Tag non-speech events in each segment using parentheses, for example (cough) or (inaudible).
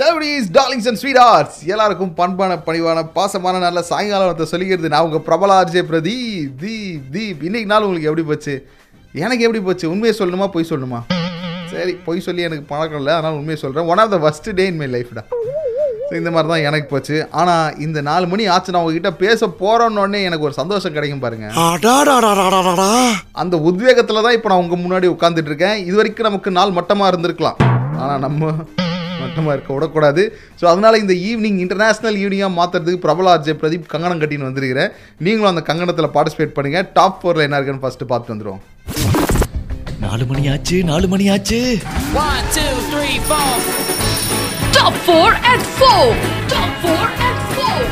Celebrities darlings and sweethearts எல்லாருக்கும் பண்பான பணிவான பாசமான நல்ல சாயங்காலத்தை சொல்லிக்கிறது நான் உங்கள் பிரபல ஆர்ஜே பிரதி தீப் தீப். இன்னைக்கு நாள் உங்களுக்கு எப்படி போச்சு? எனக்கு எப்படி போச்சு? உண்மையை சொல்லணுமா பொய் சொல்லணுமா? சரி பொய் சொல்லி எனக்கு பழக்கம் இல்லை அதனால் உண்மையை சொல்கிறேன் one of the first day in my லைஃப்டா so இந்த மாதிரி தான் எனக்கு போச்சு. ஆனால் இந்த நாலு மணி ஆச்சு நான் உங்ககிட்ட பேச போகிறோன்னே எனக்கு ஒரு சந்தோஷம் கிடைக்கும் பாருங்க. அந்த உத்வேகத்தில் தான் இப்போ நான் உங்கள் முன்னாடி உட்காந்துட்டு இருக்கேன். இது வரைக்கும் நமக்கு நாள் மட்டமாக இருந்திருக்கலாம். ஆனால் நம்ம மட்டமாக இருக்க விடக்கூடாது. ஸோ அதனால் இந்த ஈவினிங் இன்டர்நேஷ்னல் ஈவினிங்காக மாற்றுறதுக்கு பிரபல ஆர்ஜே பிரதீப் கங்கணம் கட்டின்னு வந்திருக்கிறேன் நீங்களும் அந்த கங்கணத்தில் பார்ட்டிசிபேட் பண்ணுங்கள் டாப் ஃபோரில் என்ன இருக்குன்னு ஃபஸ்ட்டு பார்த்துட்டு வந்துடுவோம் நாலு மணி ஆச்சு நாலு மணி ஆச்சு. Top 4 at 4. Top 4 at 4.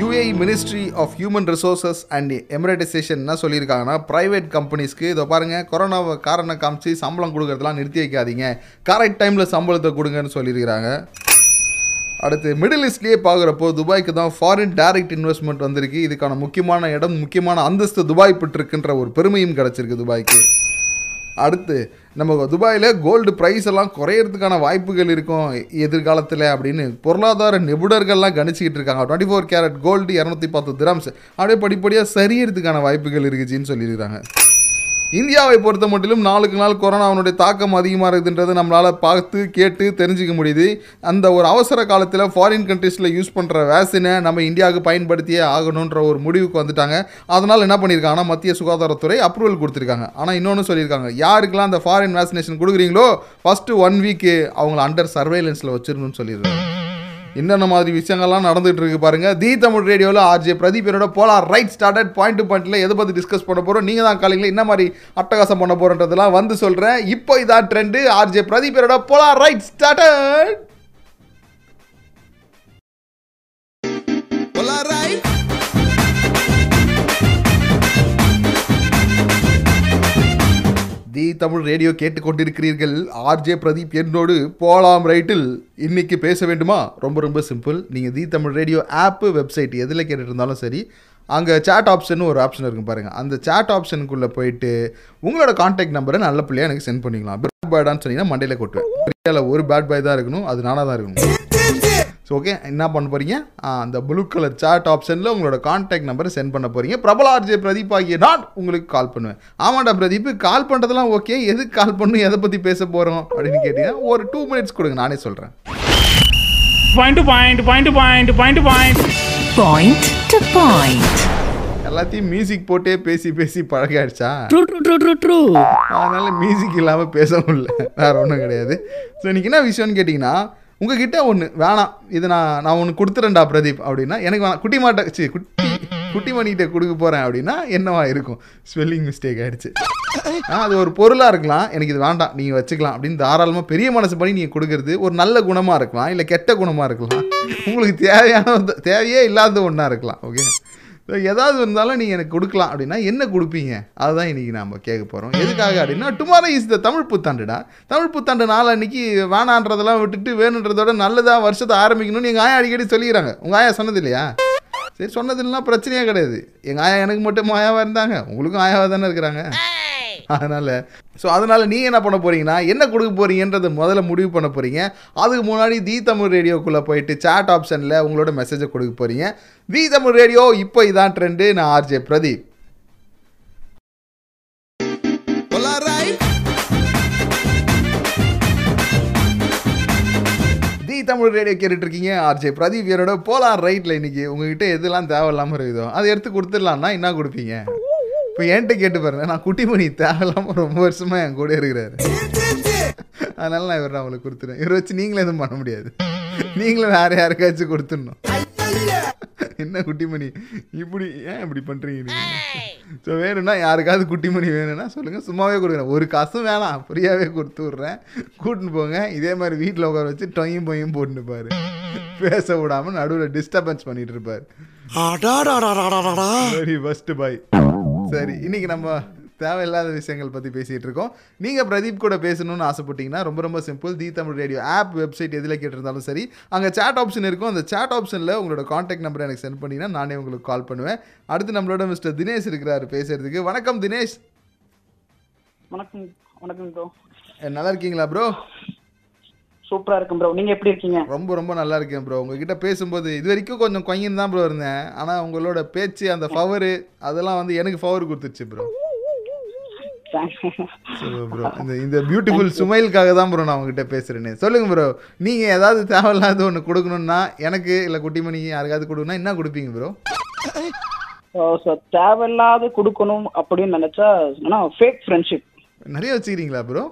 UAE ministry of human resources and emiratisation என்ன சொல்லியிருக்காங்கன்னா ப்ரைவேட் கம்பெனிஸ்க்கு இதை பாருங்கள் கொரோனாவை காரணம் காமிச்சு சம்பளம் கொடுக்குறதுலாம் நிறுத்தி வைக்காதீங்க கரெக்ட் டைமில் சம்பளத்தை கொடுங்கன்னு சொல்லியிருக்கிறாங்க அடுத்து மிடில் ஈஸ்ட்லேயே பார்க்குறப்போ துபாய்க்கு தான் ஃபாரின் டைரக்ட் இன்வெஸ்ட்மெண்ட் வந்திருக்கு இதுக்கான முக்கியமான இடம் முக்கியமான அந்தஸ்து துபாய் பெற்றிருக்குன்ற ஒரு பெருமையும் கிடச்சிருக்கு துபாய்க்கு அடுத்து நம்ம துபாயில் கோல்டு ப்ரைஸ் எல்லாம் குறையிறதுக்கான வாய்ப்புகள் இருக்கும் எதிர்காலத்தில் அப்படின்னு பொருளாதார நிபுணர்கள்லாம் கணிச்சிக்கிட்டு இருக்காங்க. டுவெண்ட்டி ஃபோர் கேரட் கோல்டு இரநூத்தி பத்து திராம்ஸ் அப்படியே படிப்படியாக சரியறதுக்கான வாய்ப்புகள் இருக்குச்சின்னு சொல்லியிருக்காங்க. இந்தியாவை பொறுத்த மட்டிலும் நாளுக்கு நாள் கொரோனாவினுடைய தாக்கம் அதிகமாக இருக்குதுன்றது நம்மளால் பார்த்து கேட்டு தெரிஞ்சுக்க முடியுது. அந்த ஒரு அவசர காலத்தில் ஃபாரின் கண்ட்ரீஸில் யூஸ் பண்ணுற வேக்சினை நம்ம இந்தியாவுக்கு பயன்படுத்தியே ஆகணுன்ற ஒரு முடிவுக்கு வந்துட்டாங்க. அதனால் என்ன பண்ணியிருக்காங்கன்னா மத்திய சுகாதாரத்துறை அப்ரூவல் கொடுத்துருக்காங்க. ஆனால் இன்னொன்று சொல்லியிருக்காங்க. யாருக்கெல்லாம் அந்த ஃபாரின் வேக்சினேஷன் கொடுக்குறீங்களோ ஃபஸ்ட்டு ஒன் வீக்கு அவங்கள அண்டர் சர்வேலன்ஸில் வச்சிடணும்னு சொல்லியிருக்காங்க. என்னென்ன மாதிரி விஷயங்கள்லாம் நடந்துகிட்டு இருக்கு பாருங்க. தி தமிழ் ரேடியோவில் ஆர்ஜே பிரதீப் என்னோட Polam right started point to பாயிண்ட்ல எதை பற்றி டிஸ்கஸ் பண்ண போகிறோம் நீங்கள் தான் காலையில் என்ன மாதிரி அட்டகாசம் பண்ண போகிறன்றதெல்லாம் வந்து சொல்கிறேன் இப்போ இதான் ட்ரெண்டு ஆர்ஜே பிரதீப் என்னோட போலாம் ரைட் ஸ்டார்டட் போலார் தமிழ் ரேடியோ கேட்டுக்கொண்டிருக்கிறீர்கள். ஆர்ஜே பிரதீப் என்னோடு போலாம் ரைட்டில். இன்னைக்கு பேச வேண்டுமா? ரொம்ப ரொம்ப சிம்பிள். நீங்கள் the Tamil radio app website எதில் கேட்டுட்டு இருந்தாலும் சரி அங்கே சேட் ஆப்ஷன் ஒரு ஆப்ஷன் இருக்கும் பாருங்கள் அந்த சேட் ஆப்ஷனுக்குள்ளே போயிட்டு உங்களோட காண்டாக்ட் நம்பரை நல்ல பிள்ளையாக எனக்கு சென்ட் பண்ணிக்கலாம். பேட் பாய்டான்னு சொன்னீங்கன்னா மண்டையில் கொட்டுவேன். ஒரு பேட் பாய் தான் இருக்கணும் அது நானாக தான் இருக்கணும். ஸோ ஓகே என்ன பண்ண போகிறீங்க அந்த ப்ளூ கலர் சாட் ஆப்ஷனில் உங்களோட காண்டாக்ட் நம்பரை சென்ட் பண்ண போகிறீங்க பிரபல ஆர்ஜே பிரதீப் ஆகிய நான் உங்களுக்கு கால் பண்ணுவேன். ஆமாண்டா பிரதீப் கால் பண்ணுறதெல்லாம் ஓகே எதுக்கு கால் பண்ணணும்? எதை பற்றி பேச போகிறோம் அப்படின்னு கேட்டிங்கன்னா ஒரு டூ மினிட்ஸ் கொடுங்க நானே சொல்கிறேன் point to point, point to point, point to point. Point to point. எல்லாத்தையும் மியூசிக் போட்டே பேசி பேசி பழகாயிடுச்சா. அதனால மியூசிக் இல்லாமல் பேச முடியல. வேற ஒன்றும் கிடையாது. ஸோ இன்னைக்கு என்ன விஷயம்னு கேட்டிங்கன்னா உங்ககிட்ட ஒன்று வேணாம். இது நான் நான் ஒன்று கொடுத்துறேன்டா பிரதீப் அப்படின்னா எனக்கு வேணாம். குட்டி மாட்டை சி குட்டி குட்டி மணிகிட்ட கொடுக்க போகிறேன் அப்படின்னா என்னவா இருக்கும்? ஸ்பெல்லிங் மிஸ்டேக் ஆயிடுச்சு. அது ஒரு பொருளாக இருக்கலாம். எனக்கு இது வேண்டாம். நீங்கள் வச்சுக்கலாம் அப்படின்னு தாராளமாக பெரிய மனசு பண்ணி நீங்கள் கொடுக்கறது ஒரு நல்ல குணமாக இருக்கலாம். இல்லை கெட்ட குணமாக இருக்கலாம். உங்களுக்கு தேவையான தேவையே இல்லாத ஒன்றா இருக்கலாம். ஓகே ஏதாவது இருந்தாலும் நீங்கள் எனக்கு கொடுக்கலாம் அப்படின்னா என்ன கொடுப்பீங்க? அதுதான் இன்றைக்கி நாம் கேட்க போகிறோம் எதுக்காக அப்படின்னா டுமாரோ இஸ் த தமிழ் புத்தாண்டுடா தமிழ் புத்தாண்டு நாள் அன்னைக்கு வேணான்றதெல்லாம் விட்டுட்டு வேணுன்றதோட நல்லதாக வருஷத்தை ஆரம்பிக்கணும்னு எங்கள் ஆயா அடிக்கடி சொல்லிக்கிறாங்க. உங்கள் ஆயா சொன்னது இல்லையா? சரி சொன்னதுலாம் பிரச்சனையே கிடையாது. எங்கள் ஆயா எனக்கு மட்டும் ஆயாவாக இருந்தாங்க. உங்களுக்கும் ஆயாவாக தானே இருக்கிறாங்க. அதனால் ஸோ அதனால் நீங்கள் என்ன பண்ண போகிறீங்கன்னா என்ன கொடுக்க போகிறீங்கன்றதை முதல்ல முடிவு பண்ண போகிறீங்க அதுக்கு முன்னாடி தி தமிழ் ரேடியோக்குள்ளே போயிட்டு chat ஆப்ஷனில் உங்களோட மெசேஜை கொடுக்க போகிறீங்க தி தமிழ் ரேடியோ இப்போ இதான் ட்ரெண்டு நான் ஆர்ஜே பிரதீப். தமிழ் ரேடியோ கேட்டுட்டு இருக்கீங்க ஆர்ஜே பிரதீப் என்னோட போலாம் ரைட்டில் இன்னைக்கு உங்ககிட்ட எதெல்லாம் தேவையில்லாமல் இருக்குதோ அதை எடுத்து கொடுத்துடலாம்னா என்ன கொடுப்பீங்க? இப்போ என்கிட்ட கேட்டு பாருங்க. நான் குட்டிமணி தேவையில்லாமல் ரொம்ப வருஷமா என் கூட இருக்கிறாரு. அதனால நான் இவர் அவங்களுக்கு கொடுத்துருவேன் இவரை வச்சு நீங்களும் எதுவும் பண்ண முடியாது. நீங்களும் வேற யாருக்காச்சும் கொடுத்துடணும். என்ன குட்டிமணி இப்படி ஏன் இப்படி பண்றீங்க? நீங்க ஸோ வேணும்னா யாருக்காவது குட்டிமணி வேணும்னா சொல்லுங்க. சும்மாவே கொடுக்குறேன். ஒரு காசும் வேணாம். ஃப்ரீயாகவே கொடுத்து விட்றேன். கூட்டின்னு போங்க. இதே மாதிரி வீட்டில் உட்கார வச்சு டொயும் பொய்யும் போட்டுன்னு பாரு பேச விடாம நடுவில் டிஸ்டர்பன்ஸ் பண்ணிட்டு இருப்பாரு. வெரி ஃபர்ஸ்ட் பாய் சரி இன்னைக்கு நம்ம தேவையில்லாத விஷயங்கள் பற்றி பேசிகிட்டு இருக்கோம். நீங்கள் பிரதீப் கூட பேசணும்னு ஆசைப்பட்டீங்கன்னா ரொம்ப ரொம்ப simple the Tamil radio app website எதில் கேட்டிருந்தாலும் சரி அங்கே chat ஆப்ஷன் இருக்கும். அந்த chat ஆப்ஷனில் உங்களோட காண்டாக்ட் நம்பரை எனக்கு சென்ட் பண்ணிங்கன்னா நானே உங்களுக்கு கால் பண்ணுவேன். அடுத்து நம்மளோட மிஸ்டர் தினேஷ் இருக்கிறாரு பேசுறதுக்கு. வணக்கம் தினேஷ். வணக்கம் வணக்கம் ப்ரோ நல்லா இருக்கீங்களா ப்ரோ சூப்பரா இருக்கும் ப்ரோ நீங்க எப்படி இருக்கீங்க? ரொம்ப ரொம்ப நல்லா இருக்கேன் ப்ரோ உங்ககிட்ட பேசும்போது இது வரைக்கும் கொஞ்சம் கொங்கின்னு தான் ப்ரோ இருந்தேன். ஆனால் உங்களோட பேச்சு அந்த ஃபவரு அதெல்லாம் வந்து எனக்கு ஃபவர் கொடுத்துருச்சு ப்ரோ ப்ரோ இந்த இந்த பியூட்டிஃபுல் சுமைலுக்காக தான் ப்ரோ நான் உங்ககிட்ட பேசுகிறேன்னு சொல்லுங்க ப்ரோ நீங்கள் ஏதாவது தேவையில்லாத ஒன்று கொடுக்கணும்னா எனக்கு இல்லை குட்டிமணிக்கு யாருக்காவது கொடுக்கணும்னா என்ன கொடுப்பீங்க ப்ரோ ஸோ தேவையில்லாத கொடுக்கணும் அப்படின்னு நினைச்சா ஃபேக் ஃப்ரெண்ட்ஷிப் நிறைய வச்சுக்கிறீங்களா ப்ரோ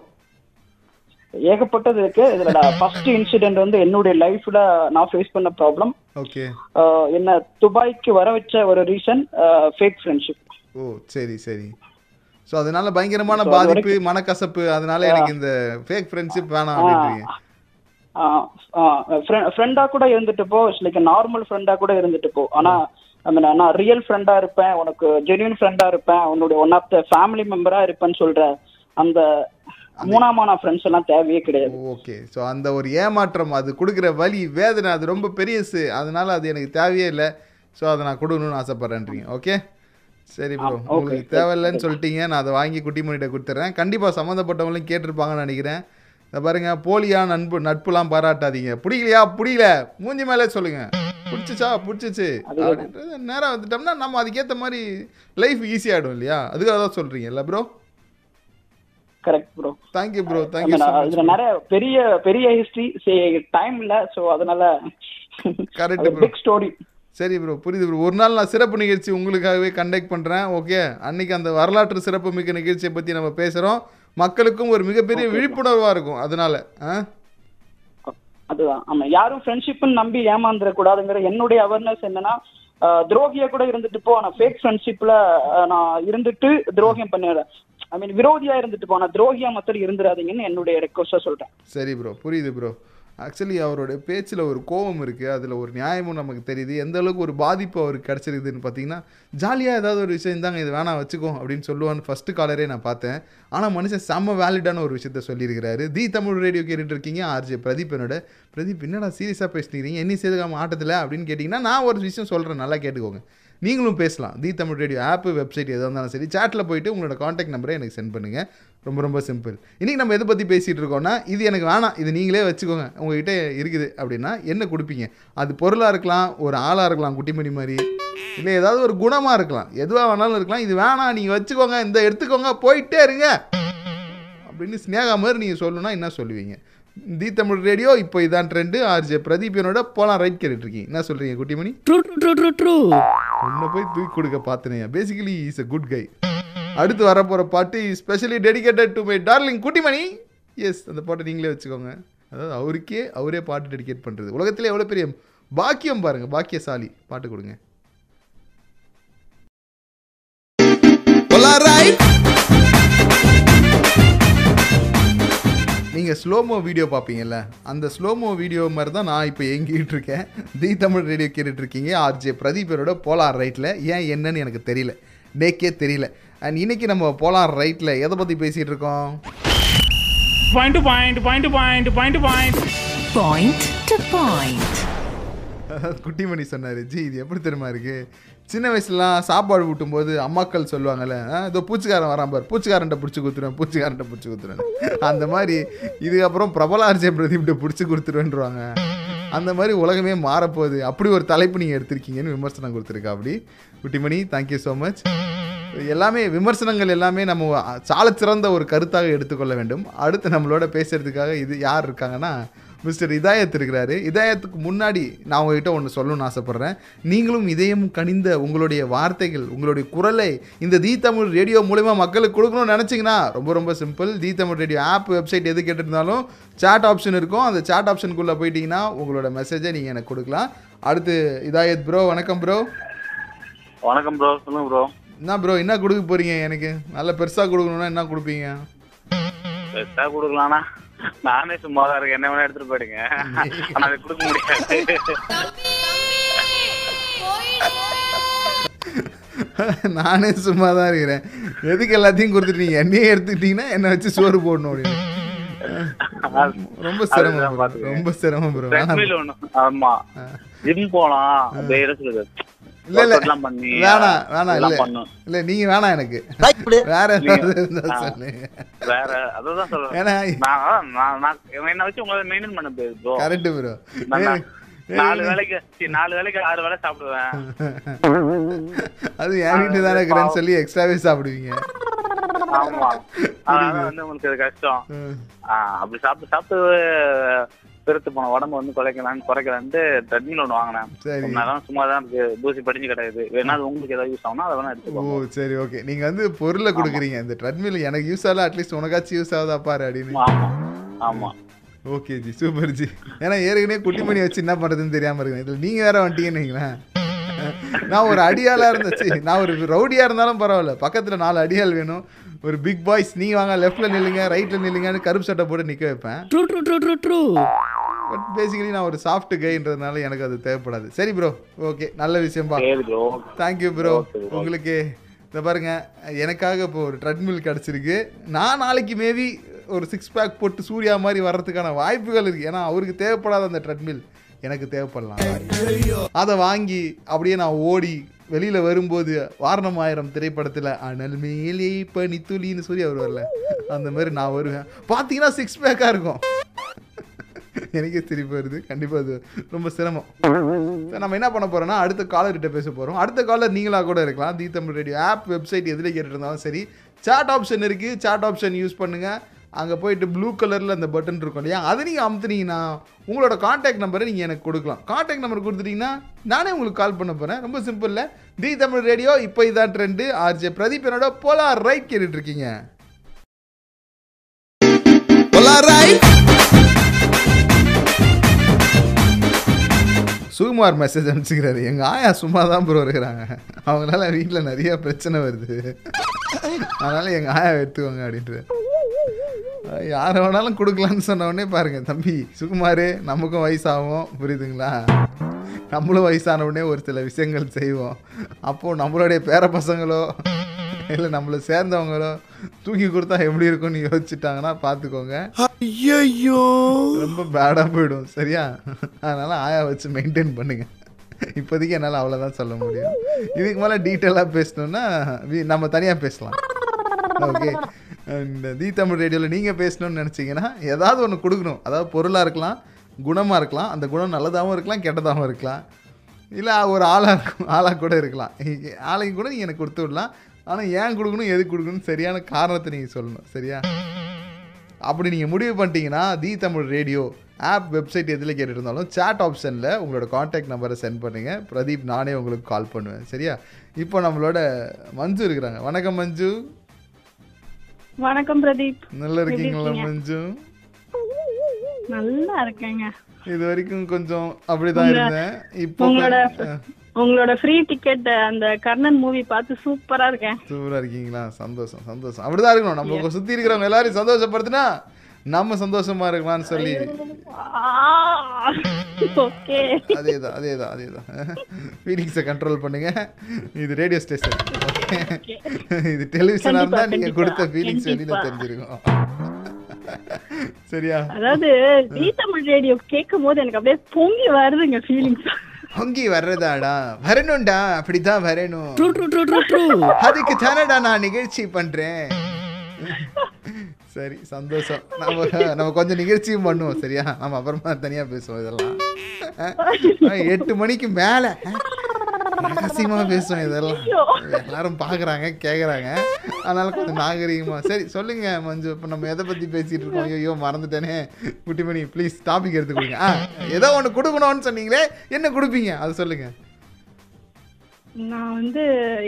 ஏகப்பட்டது இருக்கு இதுல ஃபர்ஸ்ட் (laughs) இன்சிடென்ட் வந்து என்னுடைய லைஃப்ல நான் ஃபேஸ் பண்ண ப்ராப்ளம் ஓகே என்ன துபாய்க்கு வர வச்ச ஒரு ரீசன் ஃபேக் ஃப்ரெண்ட்ஷிப் ஓ சரி சரி. ஸோ அதனால பயங்கரமான பாதிப்பு மனக்கசப்பு அதனால எனக்கு இந்த ஃபேக் ஃப்ரெண்ட்ஷிப் வேணாம் அப்படின்றீங்க. ஃப்ரெண்டா கூட இருந்துட்டு போ. லைக் நார்மல் ஃப்ரெண்டா கூட இருந்துட்டு போ. ஆனா நான் ரியல் ஃப்ரெண்டா இருப்பேன். உனக்கு ஜென்யூன் ஃப்ரெண்டா இருப்பேன். உன்னுடைய ஒன் ஆஃப் த ஃபேமிலி மெம்பரா இருப்பேன்னு சொல்ற அந்த மூணாமான ஃப்ரெண்ட்ஸ் எல்லாம் தேவையே கிடையாது. ஓகே. ஸோ அந்த ஒரு ஏமாற்றம் அது கொடுக்குற வலி வேதனை அது ரொம்ப பெரியசு அதனால அது எனக்கு தேவையே இல்லை. ஸோ அதை நான் கொடுக்கணும்னு ஆசைப்பட்றேன்றீங்க. ஓகே சரி ப்ரோ உங்களுக்கு தேவையில்லைன்னு சொல்லிட்டீங்க. நான் அதை வாங்கி குட்டி மணிகிட்ட கொடுத்துட்றேன் கண்டிப்பாக சம்மந்தப்பட்டவங்களையும் கேட்டிருப்பாங்கன்னு நினைக்கிறேன். இதை பாருங்க போலியா நட்பு நட்புலாம் பாராட்டாதீங்க. பிடிக்கலையா? பிடிக்கல. மூஞ்சி மேலே சொல்லுங்க. பிடிச்சிச்சா? பிடிச்சிச்சு. அப்படின்றது நேரம் வந்துட்டோம்னா நம்ம அதுக்கேற்ற மாதிரி லைஃப் ஈஸியாகிடும் இல்லையா? அதுக்காக தான் சொல்கிறீங்க இல்லை bro correct bro thank you bro thank you so much இதுல நிறைய பெரிய பெரிய ஹிஸ்டரி டைம் இல்ல சோ அதனால Correct bro. பிக் ஸ்டோரி சரி ப்ரோ புரியுது ப்ரோ ஒரு நாள் நான் சிறப்பு நிகழ்ச்சி உங்களுக்காகவே கண்டக்ட் பண்ணுறேன் ஓகே அன்னைக்கு அந்த வரலாற்று சிறப்பு மிக்க நிகழ்ச்சியை பற்றி நம்ம பேசுகிறோம் மக்களுக்கும் ஒரு மிகப்பெரிய விழிப்புணர்வாக இருக்கும் அதனால. ஆ? அதுதான். ஆமா யாரும் ஃப்ரெண்ட்ஷிப்னு நம்பி ஏமாந்துட கூடாதுங்கிற என்னுடைய அவேர்னஸ் என்னன்னா துரோகியா கூட இருந்துட்டு போ ஆனா ஃபேக் ஃப்ரெண்ட்ஷிப்ல நான் இருந்துட்டு துரோகியம் பண்ணிடுறேன். ஐ மீன் விரோதியா இருந்துட்டு போனா துரோகியா மாத்திரம் இருந்துடாதீங்கன்னு என்னுடைய ரெக்வஸ்டா சொல்றேன். சரி ப்ரோ புரியுது ப்ரோ ஆக்சுவலி அவரோட பேச்சில் ஒரு கோபம் இருக்குது அதில் ஒரு நியாயமும் நமக்கு தெரியுது. எந்த அளவுக்கு ஒரு பாதிப்பு அவருக்கு கிடச்சிருக்குதுன்னு பார்த்தீங்கன்னா ஜாலியாக ஏதாவது ஒரு விஷயம் தாங்க இது வேணாம் வச்சுக்கோ அப்படின்னு சொல்லுவான்னு ஃபஸ்ட்டு காலரே நான் பார்த்தேன். ஆனால் மனுஷன் செம்ம வேலிடான ஒரு விஷயத்த சொல்லியிருக்கிறாரு. தி தமிழ் ரேடியோ கேட்டுட்டு இருக்கீங்க ஆர்ஜே பிரதீப் என்னோட. பிரதீப் என்னடா சீரியஸாக பேசினீங்க என்ன செய்துக்காம ஆட்டத்தில்? அப்படின்னு கேட்டிங்கன்னா நான் ஒரு விஷயம் சொல்கிறேன் நல்லா கேட்டுக்கோங்க. நீங்களும் பேசலாம். The Tamil radio app website எதாக இருந்தாலும் சரி சேட்டில் போயிட்டு உங்களோட காண்டாக்ட் நம்பரை எனக்கு சென்ட் பண்ணுங்கள் ரொம்ப ரொம்ப சிம்பிள் இன்றைக்கி நம்ம எதை பற்றி பேசிகிட்டு இருக்கோம்னா இது எனக்கு வேணாம். இது நீங்களே வச்சுக்கோங்க. உங்ககிட்ட இருக்குது அப்படின்னா என்ன கொடுப்பீங்க? அது பொருளாக இருக்கலாம் ஒரு ஆளாக இருக்கலாம் குட்டிமணி மாதிரி. இல்லை ஏதாவது ஒரு குணமாக இருக்கலாம். எதுவாக வேணாலும் இருக்கலாம். இது வேணாம். நீங்கள் வச்சுக்கோங்க. இந்த எடுத்துக்கோங்க. போயிட்டே இருங்க. அப்படின்னு ஸ்னேகா மாதிரி நீங்கள் சொல்லணும்னா என்ன சொல்லுவீங்க? தி தமிழ் ரேடியோ இப்போ இதான் ட்ரெண்டு ஆர்ஜே பிரதீபனோட போலாம் ரைட் கேட்டுட்டு இருக்கீங்க என்ன சொல்கிறீங்க Kuttimani true true true true உன்னை போய் தூக்கி கொடுக்க பார்த்தனே. Basically is a good guy அடுத்து வரப்போகிற பாட்டு specially dedicated to my darling Kuttimani yes அந்த பாட்டை நீங்களே வச்சுக்கோங்க. அதாவது அவருக்கே அவரே பாட்டு டெடிகேட் பண்ணுறது உலகத்திலே எவ்வளோ பெரிய பாக்கியம் பாருங்க பாக்கியசாலி. பாட்டு கொடுங்க. நீங்கள் ஸ்லோமோ வீடியோ பார்ப்பீங்கல்ல? அந்த ஸ்லோமோ வீடியோ மாதிரி தான் நான் இப்போ எங்கிட்டு இருக்கேன். தி தமிழ் ரேடியோ கேட்டுட்டு இருக்கீங்க ஆர்ஜே பிரதீபரோட போலார் ரைட்டில் ஏன் என்னன்னு எனக்கு தெரியல. நேக்கே தெரியல. அண்ட் இன்னைக்கு நம்ம போலார் ரைட்டில் எதை பற்றி பேசிகிட்டு இருக்கோம்? Point, point to point. Point to point. அதாவது குட்டிமணி சொன்னார். ஜி இது எப்படி தெரியுமா இருக்கு? சின்ன வயசுலாம் சாப்பாடு ஊட்டும்போது அம்மாக்கள் சொல்லுவாங்கல்ல இதோ பூச்சிக்காரன் வரான் பார் பூச்சிக்காரன்ட்ட பிடிச்சி கொடுத்துருவேன் பூச்சிக்காரன்ட்ட பிடிச்சி கொடுத்துருவேன் அந்த மாதிரி இதுக்கப்புறம் பிரபல ஆர்ஜே பிரதீப்கிட்ட பிடிச்சி கொடுத்துருவேன்றாங்க அந்த மாதிரி உலகமே மாறப்போகுது. அப்படி ஒரு தலைப்பு நீங்கள் எடுத்திருக்கீங்கன்னு விமர்சனம் கொடுத்துருக்கா அப்படி. குட்டிமணி தேங்க்யூ ஸோ மச் எல்லாமே விமர்சனங்கள் எல்லாமே நம்ம சால சிறந்த ஒரு கருத்தாக எடுத்துக்கொள்ள வேண்டும். அடுத்து நம்மளோட பேசுகிறதுக்காக இது யார் இருக்காங்கன்னா மிஸ்டர் இதாயத் இருக்கிறாரு. இதாயத்துக்கு முன்னாடி நான் உங்ககிட்ட ஒன்று சொல்லணும்னு ஆசைப்பட்றேன். நீங்களும் இதயம் கனிந்த உங்களுடைய வார்த்தைகள் உங்களுடைய குரலை இந்த தி தமிழ் ரேடியோ மூலிமா மக்களுக்கு கொடுக்கணும்னு நினச்சிங்கன்னா ரொம்ப ரொம்ப simple. The Tamil radio app website எது கேட்டிருந்தாலும் chat ஆப்ஷன் இருக்கும். அந்த chat ஆப்ஷனுக்குள்ளே போயிட்டீங்கன்னா உங்களோட மெசேஜை நீங்கள் எனக்கு கொடுக்கலாம். அடுத்து இதாயத் ப்ரோ வணக்கம் ப்ரோ வணக்கம் ப்ரோ சொல்லுங்க ப்ரோ என்ன ப்ரோ என்ன கொடுக்க போறீங்க எனக்கு? நல்ல பெருசா கொடுக்கணும்னா என்ன கொடுப்பீங்க? பெருசா கொடுக்கலாம்னா நானே சும்மா தான் இருக்கேன். என்ன வேணா எடுத்துட்டு போயிடுங்க. ஆனா அதை கொடுக்க முடியாது. நானே சும்மா தான் இருக்கிறேன். எதுக்கு எல்லாத்தையும் கொடுத்துட்டீங்க? என்னையே எடுத்துக்கிட்டீங்கன்னா என்னை வச்சு சோறு போடணும் அப்படின்னு. ரொம்ப சிரமம். ரொம்ப சிரமம் ப்ரோ ஆமா. ஜிம் போலாம். இல்ல இல்ல. வேணாம் வேணாம். இல்ல இல்ல நீங்க வேணாம் எனக்கு. வேற வேற அதான் சொல்றேன். ஏன்னா நான் நான் நான் என்ன வச்சு உங்களை மெயின்டைன் பண்ண போகுது ப்ரோ கரெக்ட் ப்ரோ நாலு வேலைக்கு நாலு வேலைக்கு ஆறு வேலை சாப்பிடுவேன். அது என் வீட்டு தானே இருக்கிறேன்னு சொல்லி எக்ஸ்ட்ராவே சாப்பிடுவீங்க. ஆமா. அதனால வந்து உங்களுக்கு கஷ்டம். அப்படி சாப்பிட்டு சாப்பிட்டு பெருத்து போன உடம்பு வந்து குறைக்கலான்னு குறைக்கலான்ட்டு ட்ரெட்மில் ஒன்று வாங்கினேன். நேரம் சும்மா தான் இருக்கு. தூசி படிஞ்சு கிடையாது வேணா அது உங்களுக்கு ஏதாவது யூஸ் ஆகும்னா அதை வேணா ஓ எடுத்துக்கோங்க சரி ஓகே நீங்க வந்து பொருளை கொடுக்குறீங்க. இந்த ட்ரெட்மில் எனக்கு யூஸ் ஆகல அட்லீஸ்ட் உனக்காச்சும் யூஸ் ஆகுதா பாரு அப்படின்னு. ஆமா. ஆமா. ஓகே ஜி சூப்பர் ஜி ஏன்னா ஏற்கனவே குட்டி மணி வச்சு என்ன பண்றதுன்னு தெரியாம இருக்கேன். இதுல நீங்க வேற வந்துட்டீங்கன்னு வைங்களேன். நான் ஒரு அடியாளா இருந்துச்சு. நான் ஒரு ரவுடியா இருந்தாலும் பரவாயில்ல. பக்கத்துல நாலு அடியாள் வேணும். ஒரு பிக் பாய்ஸ் நீங்க வாங்க லெஃப்ட்ல நில்லுங்க ரைட்ல நில்லுங்கன்னு கருப்பு சட்டை போட்டு நிக்க வைப்பேன். True true true true true but basically நான் ஒரு சாஃப்ட் கைன்றதுனால எனக்கு அது தேவைப்படாது. சரி ப்ரோ ஓகே நல்ல விஷயம்பா. சரி bro thank you bro Okay, bro. உங்களுக்கு இந்த பாருங்க எனக்காக இப்போ ஒரு ட்ரெட்மில் கிடச்சிருக்கு. நான் நாளைக்கு மேபி ஒரு சிக்ஸ் பேக் போட்டு சூர்யா மாதிரி வர்றதுக்கான வாய்ப்புகள் இருக்கு. ஏன்னா அவருக்கு தேவைப்படாத அந்த ட்ரெட்மில் எனக்கு தேவைப்படலாம். அதை வாங்கி அப்படியே நான் ஓடி வெளியில வரும்போது வாரணம் ஆயிரம் திரைப்படத்துல அனல் மேலே பனித்துளின்னு சொல்லி அவர் வரல. அந்த மாதிரி நான் வருவேன். பார்த்தீங்கன்னா சிக்ஸ் பேக்கா இருக்கும். எனக்கே சிரிப்பு வருது. கண்டிப்பா அது ரொம்ப சிரமம். நம்ம என்ன பண்ண போறோம்னா அடுத்த காலர்கிட்ட பேச போறோம். அடுத்த காலர் நீங்களா கூட இருக்கலாம். The Tamil radio app website எதில் கேட்டுருந்தாலும் இருந்தாலும் சரி. சாட் ஆப்ஷன் இருக்கு. சாட் ஆப்ஷன் யூஸ் பண்ணுங்க. அங்கே போயிட்டு ப்ளூ கலரில் அந்த பட்டன் இருக்கும் இல்லையா? அதை நீங்கள் அமுத்துனீங்கன்னா உங்களோட காண்டாக்ட் நம்பரை நீங்கள் எனக்கு கொடுக்கலாம். காண்டாக்ட் நம்பர் கொடுத்துட்டீங்கன்னா நானே உங்களுக்கு கால் பண்ண போகிறேன் ரொம்ப சிம்பிளில் தி தமிழ் ரேடியோ இப்போ இதான் ட்ரெண்டு ஆர்ஜே பிரதீப் என்னோட போலார் ரைட் கேட்டுட்டு இருக்கீங்க. சுகுமார் மெசேஜ் அனுப்பிச்சுக்கிறாரு. எங்கள் ஆயா சும்மா தான் ப்ரோ இருக்கிறாங்க. அவங்களால வீட்டில் நிறைய பிரச்சனை வருது. அதனால் எங்கள் ஆயா எடுத்துக்கோங்க அப்படின்ட்டு யாரை வேணாலும் கொடுக்கலான்னு சொன்ன உடனே பாருங்க தம்பி சுகுமார் நமக்கும் வயசாகும். புரியுதுங்களா? நம்மளும் வயசான உடனே ஒரு சில விஷயங்கள் செய்வோம். அப்போது நம்மளுடைய பேர பசங்களோ இல்லை நம்மளை சேர்ந்தவங்களோ தூக்கி கொடுத்தா எப்படி இருக்கும்னு யோசிச்சுட்டாங்கன்னா பார்த்துக்கோங்க. ரொம்ப பேடாக போயிடும் சரியா? அதனால் ஆயா வச்சு மெயின்டைன் பண்ணுங்க. இப்போதைக்கு என்னால் அவ்வளோதான் சொல்ல முடியும். இதுக்கு மேலே டீட்டெயிலாக பேசணுன்னா நம்ம தனியாக பேசலாம். ஓகே இந்த தி தமிழ் ரேடியோவில் நீங்கள் பேசணும்னு நினச்சிங்கன்னா ஏதாவது ஒன்று கொடுக்கணும். அதாவது பொருளாக இருக்கலாம் குணமாக இருக்கலாம் அந்த குணம் நல்லதாகவும் இருக்கலாம் கெட்டதாகவும் இருக்கலாம். இல்லை ஒரு ஆளாக இருக்கும் ஆளாக கூட இருக்கலாம். ஆளையும் கூட நீங்கள் எனக்கு கொடுத்து விடலாம். ஆனால் ஏன் கொடுக்கணும் எது கொடுக்கணும் சரியான காரணத்தை நீங்கள் சொல்லணும் சரியா? அப்படி நீங்கள் முடிவு பண்ணிட்டீங்கன்னா the Tamil radio app website எதில் கேட்டுருந்தாலும் சேட் சாட் ஆப்ஷனில் உங்களோட காண்டாக்ட் நம்பரை சென்ட் பண்ணுங்கள் பிரதீப் நானே உங்களுக்கு கால் பண்ணுவேன் சரியா? இப்போ நம்மளோட மஞ்சு இருக்கிறாங்க. வணக்கம் மஞ்சு. வணக்கம் பிரதீப். நல்லா இருக்கீங்களா இருக்கீங்க? மஞ்சு? நல்லா இருக்கேங்க. இது வரைக்கும் கொஞ்சம் அப்படிதான் இருந்தேன். இப்போ உங்களோட உங்களோட ஃப்ரீ டிக்கெட் அந்த கர்ணன் மூவி பார்த்து சூப்பரா இருக்கேன். சூப்பரா இருக்கீங்களா? சந்தோஷம் சந்தோஷம். அப்படிதான் இருக்கணும். நம்ம சுத்தி இருக்கிறவங்க எல்லாரையும் சந்தோஷப்படுத்தினா நம்ம சந்தோஷமா இருக்கலாம்னு சொல்லி. ஓகே. அதேதான் அதேதான் அதேதான். ஃபீலிங்ஸை கண்ட்ரோல் பண்ணுங்க. இது ரேடியோ ஸ்டேஷன் இது டெலிவிஷனா இருந்தா நீங்க கொடுத்த ஃபீலிங்ஸ் வெளியில. தெரிஞ்சிருக்கும். சரியா? அதாவது ஜீ தமிழ் ரேடியோ கேட்கும் போது எனக்கு அப்படியே பொங்கி வருதுங்க ஃபீலிங்ஸ் பொங்கி வர்றதாடா? வரணும்டா. அப்படிதான் வரணும். True true true true true அதுக்கு தானடா நான் நிகழ்ச்சி பண்றேன்? (laughs) சரி சந்தோஷம். நம்ம நம்ம கொஞ்சம் நிகழ்ச்சியும் பண்ணுவோம் சரியா? நம்ம அப்புறமா தனியா பேசுவோம் இதெல்லாம். எட்டு மணிக்கு மேல ரகசியமா பேசுவோம் இதெல்லாம். எல்லாரும் பாக்குறாங்க கேக்குறாங்க. அதனால கொஞ்சம் நாகரிகமா. சரி சொல்லுங்க மஞ்சு இப்ப நம்ம எதை பத்தி பேசிட்டு இருக்கோம்? ஐயோ மறந்துட்டேனே. குட்டிமணி ப்ளீஸ் டாபிக் எடுத்து கொடுங்க. ஏதோ ஒன்று கொடுக்கணும்னு சொன்னீங்களே என்ன கொடுப்பீங்க? அது சொல்லுங்க. நான் வந்து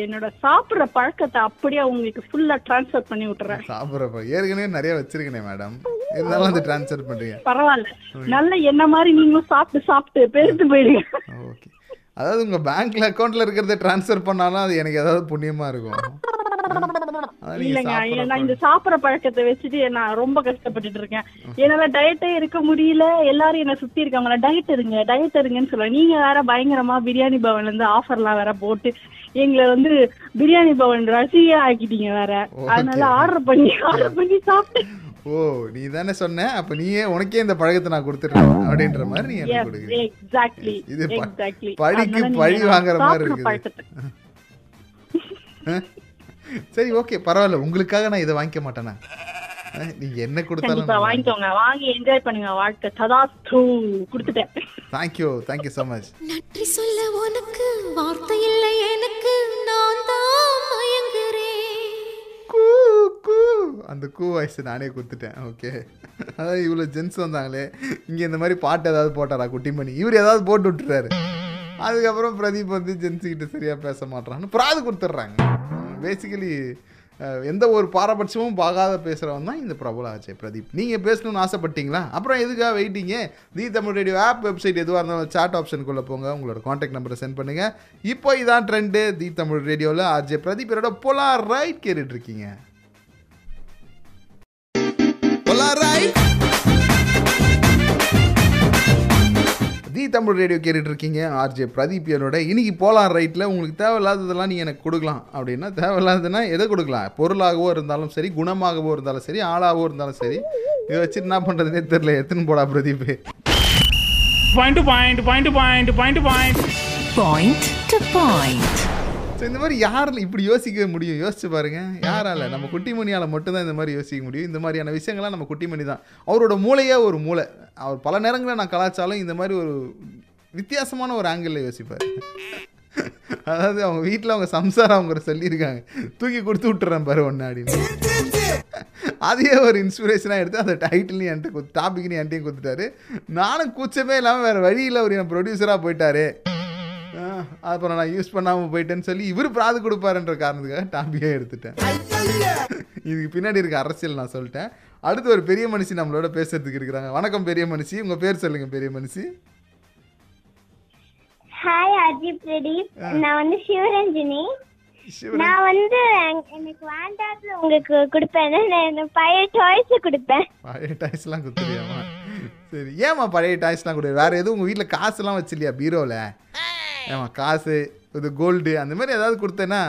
என்னோட சாப்பிடுற பழக்கத்தை அப்படியே உங்களுக்கு ஃபுல்லா ட்ரான்ஸ்ஃபர் பண்ணி விட்டுறேன். சாப்பிட்றப்ப ஏற்கனவே நிறைய வச்சிருக்கேனே மேடம் இருந்தாலும் அது ட்ரான்ஸ்ஃபர் பண்றீங்க. பரவாயில்ல. நல்ல என்ன மாதிரி நீங்களும் சாப்பிட்டு சாப்பிட்டு பெருத்து போயிடுங்க. ஓகே அதாவது உங்க பேங்க்ல அக்கௌண்ட்ல இருக்கிறத ட்ரான்ஸ்ஃபர் பண்ணாலும் அது எனக்கு ஏதாவது புண்ணியமா இருக்கும். இல்லைங்க. நான் இந்த சாப்பிடுற பழக்கத்தை வச்சுட்டு நான் ரொம்ப கஷ்டப்பட்டுட்டு இருக்கேன் என்னால டயட்டே இருக்க முடியல. எல்லாரும் என்ன சுத்தி இருக்காங்களா டயட் இருங்க டயட் இருங்கன்னு சொல்லுவாங்க. நீங்க வேற பயங்கரமா பிரியாணி பவன்ல இருந்து ஆஃபர்லாம் வேற போட்டு எங்களை வந்து பிரியாணி பவன் ரசிகா ஆக்கிட்டீங்க வேற. அதனால ஆர்டர் பண்ணி ஆர்டர் பண்ணி சாப்பிட்டு ஓ நீ தானே சொன்ன. அப்ப நீயே உனக்கே இந்த பழக்கத்தை நான் கொடுத்துட்டேன் அப்படின்ற மாதிரி நீ எனக்கு கொடுக்குறீங்க. இது ப- exactly. பழிக்கு அதனால நீங்க பழி வாங்குற மாதிரி. பழக்கத்தை- (laughs) சரி ஓகே பரவாயில்ல. உங்களுக்காக நான் இதை வாங்கிக்க மாட்டேனா? நீங்க என்ன கொடுத்தாலும் வாங்கிக்கோங்க. வாங்கி என்ஜாய் பண்ணுங்க. வாழ்க்கை ததாஸ்து கொடுத்துட்டேன். தேங்க்யூ தேங்க்யூ ஸோ மச் நன்றி சொல்ல உனக்கு வார்த்தை இல்லை. எனக்கு நான் தான் மயங்குறேன். கூ கூ. அந்த கூ வாய்ஸ் நானே கொடுத்துட்டேன். ஓகே அதாவது இவ்வளோ ஜென்ஸ் வந்தாங்களே. இங்கே இந்த மாதிரி பாட்டு ஏதாவது போட்டாரா குட்டி பண்ணி இவர் ஏதாவது போட்டு விட்டுறாரு. அதுக்கப்புறம் பிரதீப் வந்து ஜென்ஸ் கிட்ட சரியாக பேச மாட்றான்னு பிராது கொடுத்துட்றாங்க. பேசிக்கலி எந்த ஒரு பாரபட்சமும் பார்க்காத பேசுகிறவன் தான் இந்த பிரபல ஆச்சே பிரதீப். நீங்கள் பேசணும்னு ஆசைப்பட்டீங்களா? அப்புறம் எதுக்காக waiting the Tamil radio app website எதுவாக இருந்தாலும் சாட் ஆப்ஷனுக்குள்ளே போங்க. உங்களோட காண்டாக்ட் நம்பரை சென்ட் பண்ணுங்கள் இப்போ இதான் ட்ரெண்டு தி தமிழ் ரேடியோவில் ஆர்ஜே என்னோட பொலார் ரைட் கேட்டுட்டு இருக்கீங்க. தி தமிழ் ரேடியோ கேட்டுட்டு இருக்கீங்க ஆர்ஜே பிரதீப் என்னோட இன்னைக்கு போலாம் ரைட்டில் உங்களுக்கு தேவையில்லாததெல்லாம் நீங்கள் எனக்கு கொடுக்கலாம். அப்படின்னா தேவையில்லாததுன்னா எதை கொடுக்கலாம்? பொருளாகவோ இருந்தாலும் சரி குணமாகவோ இருந்தாலும் சரி ஆளாகவோ இருந்தாலும் சரி இதை வச்சு என்ன பண்ணுறதுனே தெரில எத்தனை போடா Pradeep? Point to point, point to point, point to point. So இந்த மாதிரி யாரில் இப்படி யோசிக்க முடியும்? யோசிச்சு பாருங்க. யாரால? நம்ம குட்டிமணியால் மட்டும்தான் இந்த மாதிரி யோசிக்க முடியும். இந்த மாதிரியான விஷயங்கள்லாம் நம்ம குட்டிமணி தான். அவரோட மூளையே ஒரு மூளை. அவர் பல நேரங்களில் நான் கலாச்சாரம் இந்த மாதிரி ஒரு வித்தியாசமான ஒரு ஆங்கிளில் யோசிப்பார். அதாவது அவங்க வீட்டில் அவங்க சம்சாரம் அவங்க சொல்லியிருக்காங்க. தூக்கி கொடுத்து விட்டுறேன் பாரு ஒன்று அப்படின்னு. அதையே ஒரு இன்ஸ்பிரேஷனாக எடுத்து அந்த டைட்டிலையும் என்கிட்ட கொடுத்து டாபிக்னு என்கிட்டையும் கொடுத்துட்டாரு. நானும் கூச்சமே இல்லாமல் வேறு வழியில் அவர் என் ப்ரொடியூசராக போயிட்டாரு. அப்புறம் நான் யூஸ் பண்ணாமல் போயிட்டேன்னு சொல்லி இவர் பிராது கொடுப்பாருன்ற காரணத்துக்காக டாபிக்கே எடுத்துட்டேன். இதுக்கு பின்னாடி இருக்க அரசியல் நான் சொல்லிட்டேன். அடுத்து ஒரு பெரிய மனுஷி நம்மளோட பேசுறதுக்கு இருக்கிறாங்க. வணக்கம் பெரிய மனுஷி. உங்கள் பேர் சொல்லுங்க பெரிய மனுஷி. ஹாய் அஜித் பிரதீப் நான் வந்து சிவரஞ்சினி. நான் வந்து என்- எனக்கு வேண்டாத உங்களுக்கு கொடுப்பேன் நான் பழைய டாய்ஸ் கொடுப்பேன். பழைய டாய்ஸ்லாம் குத்துறியாமா சரி ஏம்மா பழைய டாய்ஸ்லாம் கொடு? வேற எதுவும் உங்கள் வீட்டில் காசுலாம் வச்சில்லையா பீரோவில் ஏமா காசு இது கோல்டு அந்த மாதிரி ஏதாவது கொடுத்தேன்னா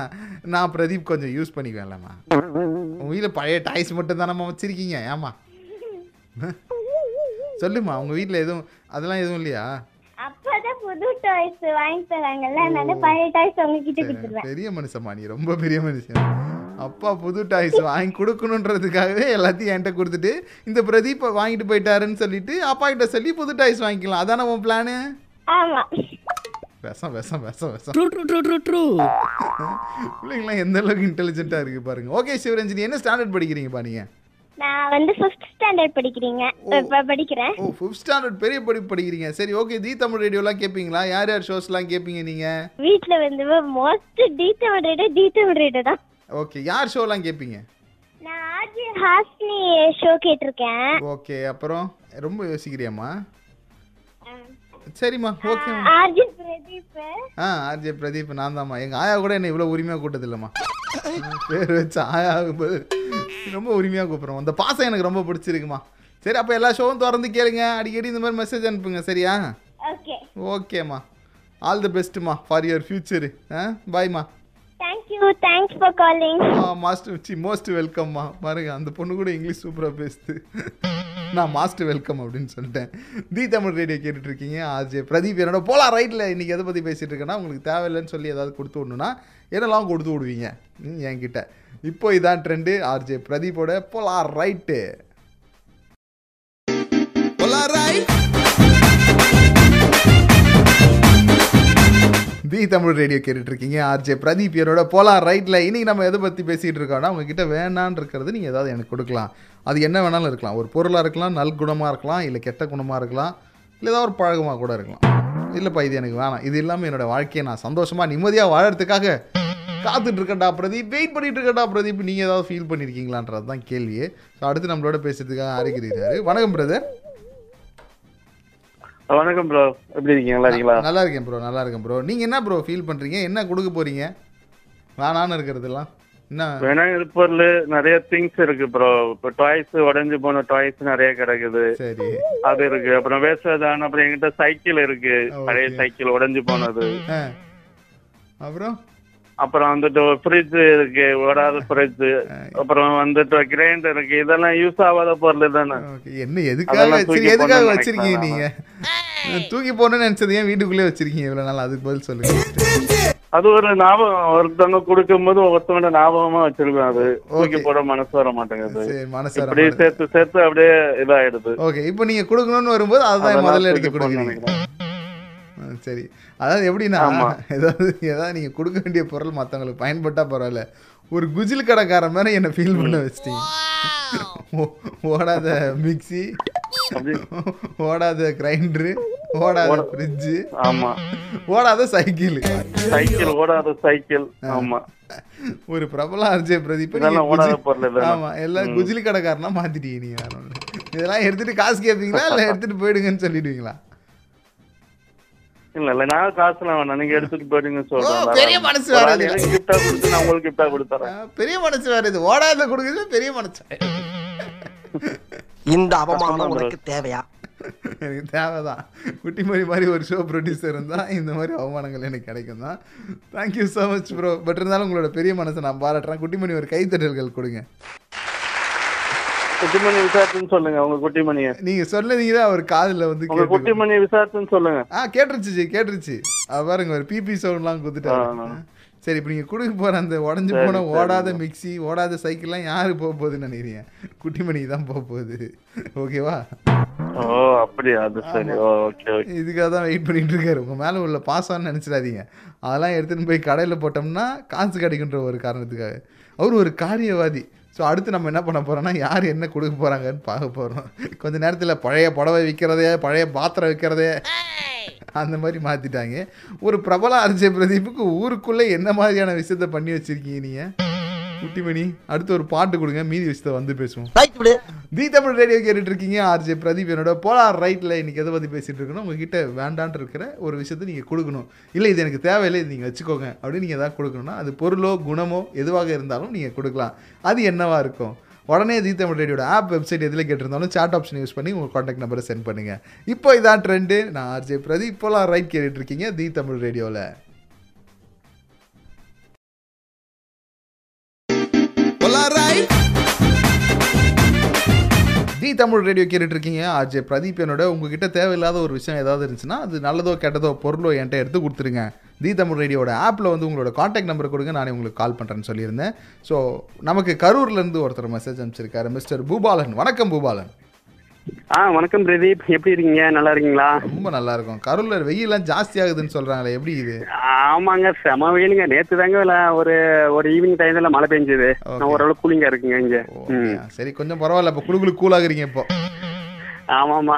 நான் பிரதீப் கொஞ்சம் யூஸ் பண்ணிக்குவேன்லம்மா. உங்கள் வீட்டில் பழைய டாய்ஸ் மட்டும் தானம்மா வச்சிருக்கீங்க ஏமா சொல்லுமா உங்கள் வீட்டில் எதுவும் அதெல்லாம் எதுவும் இல்லையா? பெரிய மனுஷம்மா நீ ரொம்ப பெரிய மனுஷன். அப்பா புது டாய்ஸ் வாங்கி கொடுக்கணுன்றதுக்காகவே எல்லாத்தையும் என்கிட்ட கொடுத்துட்டு இந்த பிரதீப்பை வாங்கிட்டு போயிட்டாருன்னு சொல்லிட்டு அப்பா கிட்ட சொல்லி புது டாய்ஸ் வாங்கிக்கலாம். அதானே உன் பிளானு விஷம் விஷம் விஷம் விஷம் True, true, true, true, true. பிள்ளைங்களாம் எந்த அளவுக்கு இன்டெலிஜென்ட்டாக இருக்கு பாருங்க. ஓகே சிவரஞ்சனி என்ன ஸ்டாண்டர்ட் படிக்கிறீங்கப்பா நீங்கள் நான் வந்து ஃபிஃப்த் ஸ்டாண்டர்ட் படிக்கிறீங்க. இப்ப படிக்கிறேன். ஓ ஃபிஃப்த் ஸ்டாண்டர்ட் பெரிய படிப்பு படிக்கிறீங்க. சரி ஓகே தி தமிழ் ரேடியோலாம் கேட்பீங்களா யார் யார் ஷோஸ்லாம் கேட்பீங்க நீங்கள் வீட்ல வந்து most detail rate detail rate தான். ஓகே யார் ஷோலாம் கேட்பீங்க நான் ஆர்ஜி ஹாஸ்னி ஷோ கேட்டிருக்கேன். ஓகே அப்புறம்? ரொம்ப யோசிக்கிறியாம்மா? சரிம்மா ஓகே ஆர்ஜி பிரதீப் ஆ ஆர்ஜே பிரதீப் நான் தான்மா. எங்கள் ஆயா கூட என்ன இவ்வளோ உரிமையாக கூட்டது இல்லைம்மா பேர் வச்சு ஆயாவுக்கு பதில் ரொம்ப உரிமையாக கூப்பிட்றோம். அந்த பாசம் எனக்கு ரொம்ப பிடிச்சிருக்குமா. சரி அப்போ எல்லா ஷோவும் திறந்து கேளுங்க. அடிக்கடி இந்த மாதிரி மெசேஜ் அனுப்புங்க சரியா? ஓகே. ஓகேம்மா. ஆல் தி பெஸ்ட்டுமா ஃபார் யுவர் ஃபியூச்சரு ஆ பாய்மா you thanks for calling ah master சி மோஸ்ட் வெல்கம்மா பாருங்க அந்த பொண்ணு கூட இங்கிலீஷ் சூப்பராக பேசுது. நான் மாஸ்டர் வெல்கம் அப்படின்னு சொல்லிட்டேன். தி தமிழ் ரேடியோ கேட்டுட்டு இருக்கீங்க ஆர்ஜே பிரதீப் என்னோட போலாம் ரைட்டில் இன்றைக்கி எதை பற்றி பேசிகிட்டு இருக்கேன்னா உங்களுக்கு தேவையில்லைன்னு சொல்லி ஏதாவது கொடுத்து விடணும்னா என்னெல்லாம் கொடுத்து விடுவீங்க? ம், என்கிட்ட. இப்போ இதான் ட்ரெண்டு ஆர்ஜே பிரதீப்போட போலாம் ரைட்டு தி தமிழ் ரேடியோ கேட்டுட்டு இருக்கீங்க ஆர்ஜே பிரதீப் என்னோட போலாம் ரைட்டில் இன்னைக்கு நம்ம எதை பற்றி பேசிகிட்டு இருக்கோம்னா உங்ககிட்ட வேணான்னு இருக்கிறது நீங்கள் ஏதாவது எனக்கு கொடுக்கலாம். அது என்ன வேணாலும் இருக்கலாம். ஒரு பொருளாக இருக்கலாம் நல் குணமாக இருக்கலாம் இல்லை கெட்ட குணமாக இருக்கலாம் இல்லை ஏதாவது ஒரு பழகமாக கூட இருக்கலாம். இல்லைப்பா இது எனக்கு வேணாம். இது இல்லாமல் என்னோட வாழ்க்கையை நான் சந்தோஷமாக நிம்மதியாக வாழறதுக்காக காத்துட்டு இருக்கேன்டா பிரதீப். வெயிட் பண்ணிட்டு இருக்கேன்டா பிரதீப். நீங்கள் ஏதாவது ஃபீல் பண்ணியிருக்கீங்களான்றது தான் கேள்வியே. ஸோ அடுத்து நம்மளோட பேசுறதுக்காக ஆரம்பிக்கிறாரு. வணக்கம் பிரதர் வணக்கம் ப்ரோ எப்படி இருக்கீங்க? நல்லா இருக்கீங்களா? நல்லா இருக்கேன் ப்ரோ நல்லா இருக்கேன் ப்ரோ நீங்கள் என்ன ப்ரோ ஃபீல் பண்ணுறீங்க என்ன கொடுக்க போகிறீங்க வேணான்னு இருக்கிறதெல்லாம். என்ன? வேணா பொருள் நிறைய திங்ஸ் இருக்கு ப்ரோ இப்போ டாய்ஸ் உடைஞ்சு போன டாய்ஸ் நிறைய கிடக்குது. சரி. அது இருக்கு. அப்புறம் வேஸ்டான அப்புறம் என்கிட்ட சைக்கிள் இருக்கு. பழைய. சைக்கிள் உடைஞ்சு போனது. அப்புறம்? அப்புறம் வந்துட்டு ஃப்ரிட்ஜ் இருக்கு ஓடாத ஃப்ரிட்ஜ் அப்புறம் வந்துட்டு கிரைண்டர் இருக்கு. இதெல்லாம் யூஸ் ஆகாத பொருள் தானே. என்ன எதுக்காக எதுக்காக வச்சிருக்கீங்க நீங்க? தூக்கி போடணும்னு நினைச்சது ஏன் வீட்டுக்குள்ளே வச்சிருக்கீங்க இவ்வளவு நாள்? அதுக்கு பதில் சொல்லுங்க. அது ஒரு ஞாபகம். ஒருத்தவங்க கொடுக்கும்போது ஒருத்தவங்க ஞாபகமா வச்சிருக்கோம் அது. தூக்கி போட மனசு வர மாட்டேங்குது. மனசு இப்படி சேர்த்து சேர்த்து அப்படியே இதாயிடுது. ஓகே இப்போ நீங்க கொடுக்கணும்னு வரும்போது அதுதான் முதல்ல எடுத்து கொடுக்குறீங்க. சரி. அதாவது எப்படின்னா. ஏதாவது ஏதாவது நீங்க கொடுக்க வேண்டிய பொருள் மத்தவங்களுக்கு பயன்பட்டா பரவாயில்ல ஒரு குஜில் கடைக்கார மாதிரி என்ன ஃபீல் பண்ண வச்சிட்டீங்க ஓடாத மிக்ஸி ஓடாத கிரைண்டரு ஓடாத ஃப்ரிட்ஜு ஆமா ஓடாத சைக்கிள் சைக்கிள் ஓடாத சைக்கிள் ஆமா ஒரு பிரபல அர்ஜய் பிரதீப். ஆமா எல்லாம். குஜிலி கடைக்காரனா மாத்திட்டீங்க நீங்க. இதெல்லாம் எடுத்துட்டு காசு கேட்பீங்களா இல்ல எடுத்துட்டு போயிடுங்கன்னு சொல்லிடுவீங்களா இல்ல இல்ல நான் காசுலாம் வேணாம். நீங்க எடுத்துட்டு போயிடுங்க சொல்றேன். பெரிய மனசு ஒரு வேற. எனக்கு கிஃப்டா கொடுத்து நான் உங்களுக்கு கிஃப்டா கொடுத்துறேன். பெரிய மனசு வேற இது. ஓடாத கொடுக்குறது பெரிய மனசு. (laughs) இந்த அவமானம் உனக்கு தேவையா? எனக்கு தேவைதான். குட்டிமணி மாதிரி ஒரு ஷோ ப்ரொடியூசர் இருந்தால் இந்த மாதிரி அவமானங்கள் எனக்கு கிடைக்கும் தான் thank you so much bro but இருந்தாலும் உங்களோட பெரிய மனசை நான் பாராட்டுறேன். குட்டிமணி ஒரு கைத்தட்டல்கள் கொடுங்க. குட்டிமணி விசாரிச்சுன்னு சொல்லுங்க உங்க குட்டிமணிய. நீங்க சொன்னதீங்க அவர் காதுல வந்து உங்க. குட்டிமணி விசாரிச்சுன்னு சொல்லுங்க. ஆ கேட்டுருச்சு கேட்டுருச்சு. பாருங்க ஒரு பிபி சவுண்ட்லாம் கொடுத்துட்டாரு. சரி இப்போ நீங்கள் கொடுக்க போகிற அந்த உடஞ்சி போன. ஓடாத மிக்ஸி ஓடாத சைக்கிள்லாம் யாரு போக போகுதுன்னு நினைக்கிறீங்க? குட்டிமணிக்கு தான் போக போகுது. ஓகேவா? ஓ அப்படியா? அது சரி. Okay okay. இதுக்காக தான் வெயிட் பண்ணிட்டு இருக்காரு உங்கள் மேலே உள்ள பாசம்னு நினச்சிடாதீங்க. அதெல்லாம் எடுத்துன்னு போய் கடையில் போட்டோம்னா காசு கிடைக்குன்ற ஒரு காரணத்துக்காக. அவர் ஒரு காரியவாதி. ஸோ அடுத்து நம்ம என்ன பண்ண போகிறோம்னா யார் என்ன கொடுக்க போகிறாங்கன்னு பார்க்க போகிறோம் கொஞ்ச நேரத்தில் பழைய புடவை விற்கிறதே பழைய பாத்திரம் விற்கிறதே அந்த மாதிரி மாற்றிட்டாங்க ஒரு பிரபல அரிஜய் பிரதீப்புக்கு ஊருக்குள்ளே என்ன மாதிரியான விஷயத்த பண்ணி வச்சிருக்கீங்க நீங்கள் குட்டிமணி அடுத்து ஒரு பாட்டு கொடுங்க மீதி விஷயத்த வந்து பேசுவோம். தி தமிழ் ரேடியோ கேட்டுட்டு இருக்கீங்க ஆர்ஜே பிரதீப் என்னோட போலார் ரைட்டில் இன்னைக்கு எதை பற்றி பேசிட்டு இருக்கணும் உங்ககிட்ட வேண்டான் இருக்கிற ஒரு விஷயத்தை நீங்கள் கொடுக்கணும். இல்லை இது எனக்கு தேவையில்லை இது நீங்கள் வச்சுக்கோங்க அப்படின்னு நீங்கள் எதாவது கொடுக்கணும்னா அது பொருளோ குணமோ எதுவாக இருந்தாலும் நீங்கள் கொடுக்கலாம். அது என்னவா இருக்கும்? உடனே தி தமிழ் ரேடியோட ஆப் வெப்சைட் எதில் கேட்டிருந்தாலும் சாட் ஆப்ஷன் யூஸ் பண்ணி உங்கள் காண்டாக்ட் நம்பரை சென்ட் பண்ணுங்கள் இப்போ இதான் ட்ரெண்டு நான் ஆர்ஜே பிரதீப் போலார் ரைட் கேட்டுட்டு இருக்கீங்க தி தமிழ் ரேடியோவில் தி தமிழ் ரேடியோ கேட்டுட்டு இருக்கீங்க ஆர்ஜே பிரதீப் என்னோட உங்ககிட்ட தேவையில்லாத ஒரு விஷயம் ஏதாவது இருந்துச்சுன்னா அது நல்லதோ கெட்டதோ பொருளோ என்கிட்ட எடுத்து கொடுத்துருங்க. தி தமிழ் ரேடியோட ஆப்பில் வந்து உங்களோட காண்டாக்ட் நம்பர் கொடுங்க. நானே உங்களுக்கு கால் பண்ணுறேன்னு சொல்லியிருந்தேன். ஸோ நமக்கு கரூர்லேருந்து ஒருத்தர் மெசேஜ் அனுப்பிச்சிருக்காரு. மிஸ்டர் பூபாலன். வணக்கம் பூபாலன். ஆ வணக்கம் பிரதீப். எப்படி இருக்கீங்க? நல்லா இருக்கீங்களா? ரொம்ப நல்லா இருக்கும். கரூரில் வெயிலாம் ஜாஸ்தி ஆகுதுன்னு சொல்கிறாங்களே எப்படி இது? ஆமாங்க செம வெயிலுங்க. நேத்து தாங்க ஒரு ஒரு ஈவினிங் டைம்ல மழை பெஞ்சது. நான் ஓரளவு கூலிங்கா இருக்குங்க இங்க. சரி கொஞ்சம் பரவாயில்ல. இப்போ குழுக்குழு கூலாகிறீங்க இப்போ. ஆமா ஆமா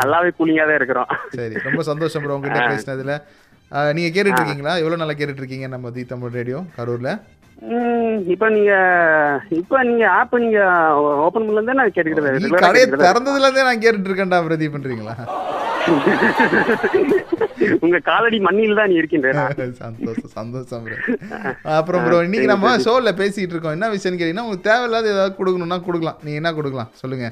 நல்லாவே கூலிங்கா தான் இருக்கிறோம். சரி ரொம்ப சந்தோஷம் ப்ரோ உங்ககிட்ட. பேசினதுல. நீங்க கேட்டுட்டு இருக்கீங்களா? எவ்வளவு நல்லா கேட்டுட்டு இருக்கீங்க நம்ம தி தமிழ் ரேடியோ கரூர்ல? இப்ப நீங்க இப்ப நீங்க ஆப் நீங்க ஓபன் பண்ணல நான் கேட்டுக்கிட்டு நீ regular ஆ கடையை திறந்ததுல இருந்தே நான் கேட்டுட்டு இருக்கேன்டா பிரதீப் பண்றீங்களா உங்க காலடி மண்ணில் தான் நீ இருக்கின்ற (laughs) சந்தோஷம் சந்தோஷம் ப்ரோ. அப்புறம் ப்ரோ இன்னைக்கு நம்ம ஷோல பேசிட்டு இருக்கோம். என்ன விஷயம்னு கேட்டீங்கன்னா உங்களுக்கு தேவையில்லாத ஏதாவது கொடுக்கணும்னா கொடுக்கலாம். நீங்க என்ன கொடுக்கலாம்? சொல்லுங்க.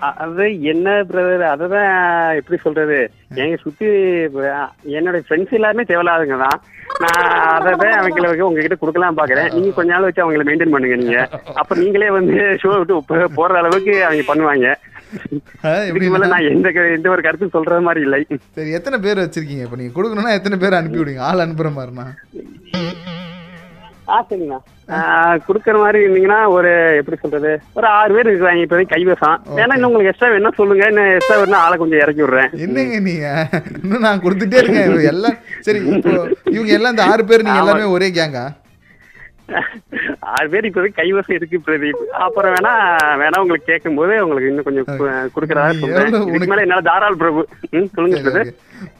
அது என்ன பிரதர் அததான் எப்படி சொல்றது? எங்க சுத்தி என்னோட ஃப்ரெண்ட்ஸ் எல்லாருமே தேவையில்லாதுங்க தான். நான் அதை அவங்களுக்கு உங்ககிட்ட கொடுக்கலாம் பாக்குறேன் நீங்க கொஞ்ச நாள் வச்சு அவங்கள மெயின்டைன் பண்ணுங்க நீங்க. அப்ப நீங்களே வந்து ஷோ விட்டு போ- போடுற அளவுக்கு அவங்க பண்ணுவாங்க. எந்த எந்த ஒரு கருத்து சொல்றது மாதிரி இல்லை. சரி எத்தனை பேர் வச்சிருக்கீங்க? இப்போ நீங்க கொடுக்கணும்னா எத்தனை பேர் அனுப்பி விடுங்க? ஆள் அனுப்புற மாதிரினா. ஆ சரிங்கண்ணா கொடுக்குற மாதிரி இருந்தீங்கன்னா ஒரு எப்படி சொல்றது ஒரு ஆறு பேர் இருக்கிறாங்க. இப்போதைக்கு கைவசம். ஏன்னா இன்னும் உங்களுக்கு எக்ஸ்ட்ரா வேணா சொல்லுங்க. இன்னும் எக்ஸ்ட்ரா வேணா ஆளை கொஞ்சம் இறக்கி விடுறேன். என்னங்க நீங்க இன்னும் நான் கொடுத்துட்டே இருக்கேன். எல்லாம் சரி இப்போ இவங்க எல்லாம் இந்த ஆறு பேர் நீங்க. எல்லாமே ஒரே கேங்கா ஆறு பேர் இப்போதைக்கு கைவசம் இருக்கு பிரதீப். அப்புறம் வேணா வேணா உங்களுக்கு கேட்கும் போது உங்களுக்கு இன்னும் கொஞ்சம் கொடுக்கறதா சொல்றேன். மேல என்னால தாராள் பிரபு. சொல்லுங்க பிரதர்.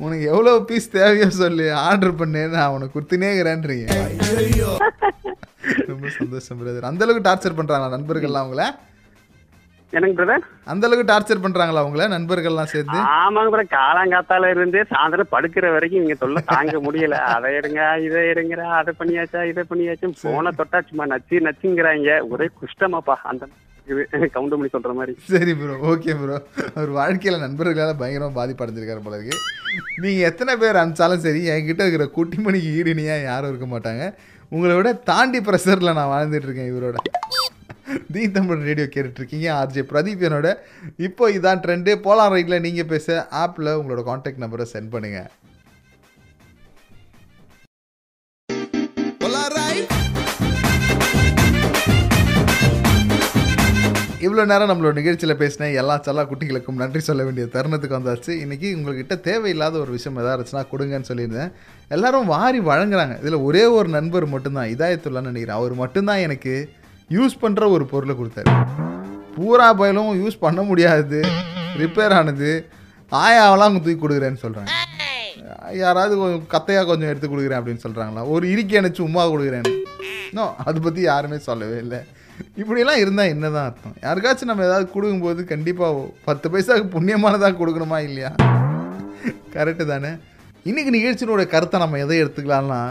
உனக்கு எவ்வளவு பீஸ் தேவையோ சொல்லு. ஆர்டர் பண்ணு நான் உனக்கு கொடுத்துனே இருக்கிறேன்றீங்க ரொம்ப சந்தோஷம் பிரதர் அந்த அளவுக்கு டார்ச்சர் பண்றாங்களா நண்பர்கள்லாம் அவங்கள எனக்கு பிரதர் அந்த அளவுக்கு டார்ச்சர் பண்றாங்களா அவங்கள நண்பர்கள்லாம் சேர்ந்து? ஆமாங்க பிரதர் காலாங்காத்தால இருந்து சாயந்தரம் படுக்கிற வரைக்கும் இங்க தொல்லை தாங்க முடியல. அதை எடுங்க இதை எடுங்கிற அதை பண்ணியாச்சா இதை பண்ணியாச்சும் போன தொட்டா சும்மா நச்சு நச்சுங்கிறாங்க. ஒரே குஷ்டமாப்பா. அந்த கவுண்ட் பண்ணி சொல்ற மாதிரி. சரி ப்ரோ ஓகே ப்ரோ அவர் வாழ்க்கையில் நண்பர்களால் பயங்கரமாக பாதிப்படைஞ்சிருக்காரு போல இருக்கு. நீங்கள் எத்தனை பேர் அனுப்பிச்சாலும் சரி என்கிட்ட இருக்கிற குட்டிமணிக்கு ஈடுனியாக யாரும் இருக்க மாட்டாங்க. உங்களை விட தாண்டி ப்ரெஷரில் நான் வாழ்ந்துட்டு இருக்கேன் இவரோட. தி தமிழ் ரேடியோ கேட்டுட்ருக்கீங்க. ஆர்ஜே பிரதீப் என்னோட. இப்போ இதான் ட்ரெண்டு. போலாம் ரைட்டில் நீங்கள் பேச ஆப்பில் உங்களோட காண்டாக்ட் நம்பரை சென்ட் பண்ணுங்கள் இவ்வளோ நேரம் நம்மளோட நிகழ்ச்சியில் பேசின எல்லா செல்லா குட்டிகளுக்கும் நன்றி சொல்ல வேண்டிய தருணத்துக்கு வந்தாச்சு. இன்றைக்கி உங்கள்கிட்ட தேவையில்லாத ஒரு விஷயம் எதாவது இருந்துச்சுன்னா கொடுங்கன்னு சொல்லியிருந்தேன். எல்லாரும் வாரி வழங்குறாங்க. இதில் ஒரே ஒரு நண்பர் மட்டும்தான். இதாயத்துள்ளான்னு நினைக்கிறேன். அவர் மட்டும்தான் எனக்கு யூஸ் பண்ணுற ஒரு பொருளை கொடுத்தாரு. பூரா பயலும் யூஸ் பண்ண முடியாது. ரிப்பேர் ஆனது. ஆயாவெல்லாம் அவங்க தூக்கி கொடுக்குறேன்னு சொல்கிறாங்க யாராவது கொஞ்சம் கத்தையாக கொஞ்சம் எடுத்து கொடுக்குறேன் அப்படின்னு சொல்கிறாங்களா ஒரு இறுக்கி அணைச்சி உமா கொடுக்குறேன்னு. நோ அதை பற்றி யாருமே சொல்லவே இல்லை. இப்படியெல்லாம் இருந்தால் என்ன தான் அர்த்தம்? யாருக்காச்சும் நம்ம ஏதாவது கொடுக்கும்போது கண்டிப்பாக பத்து பைசாவுக்கு புண்ணியமானதாக கொடுக்கணுமா இல்லையா? கரெக்டு தானே. இன்றைக்கி நிகழ்ச்சியோட கருத்தை நம்ம எதை எடுத்துக்கலாம்னா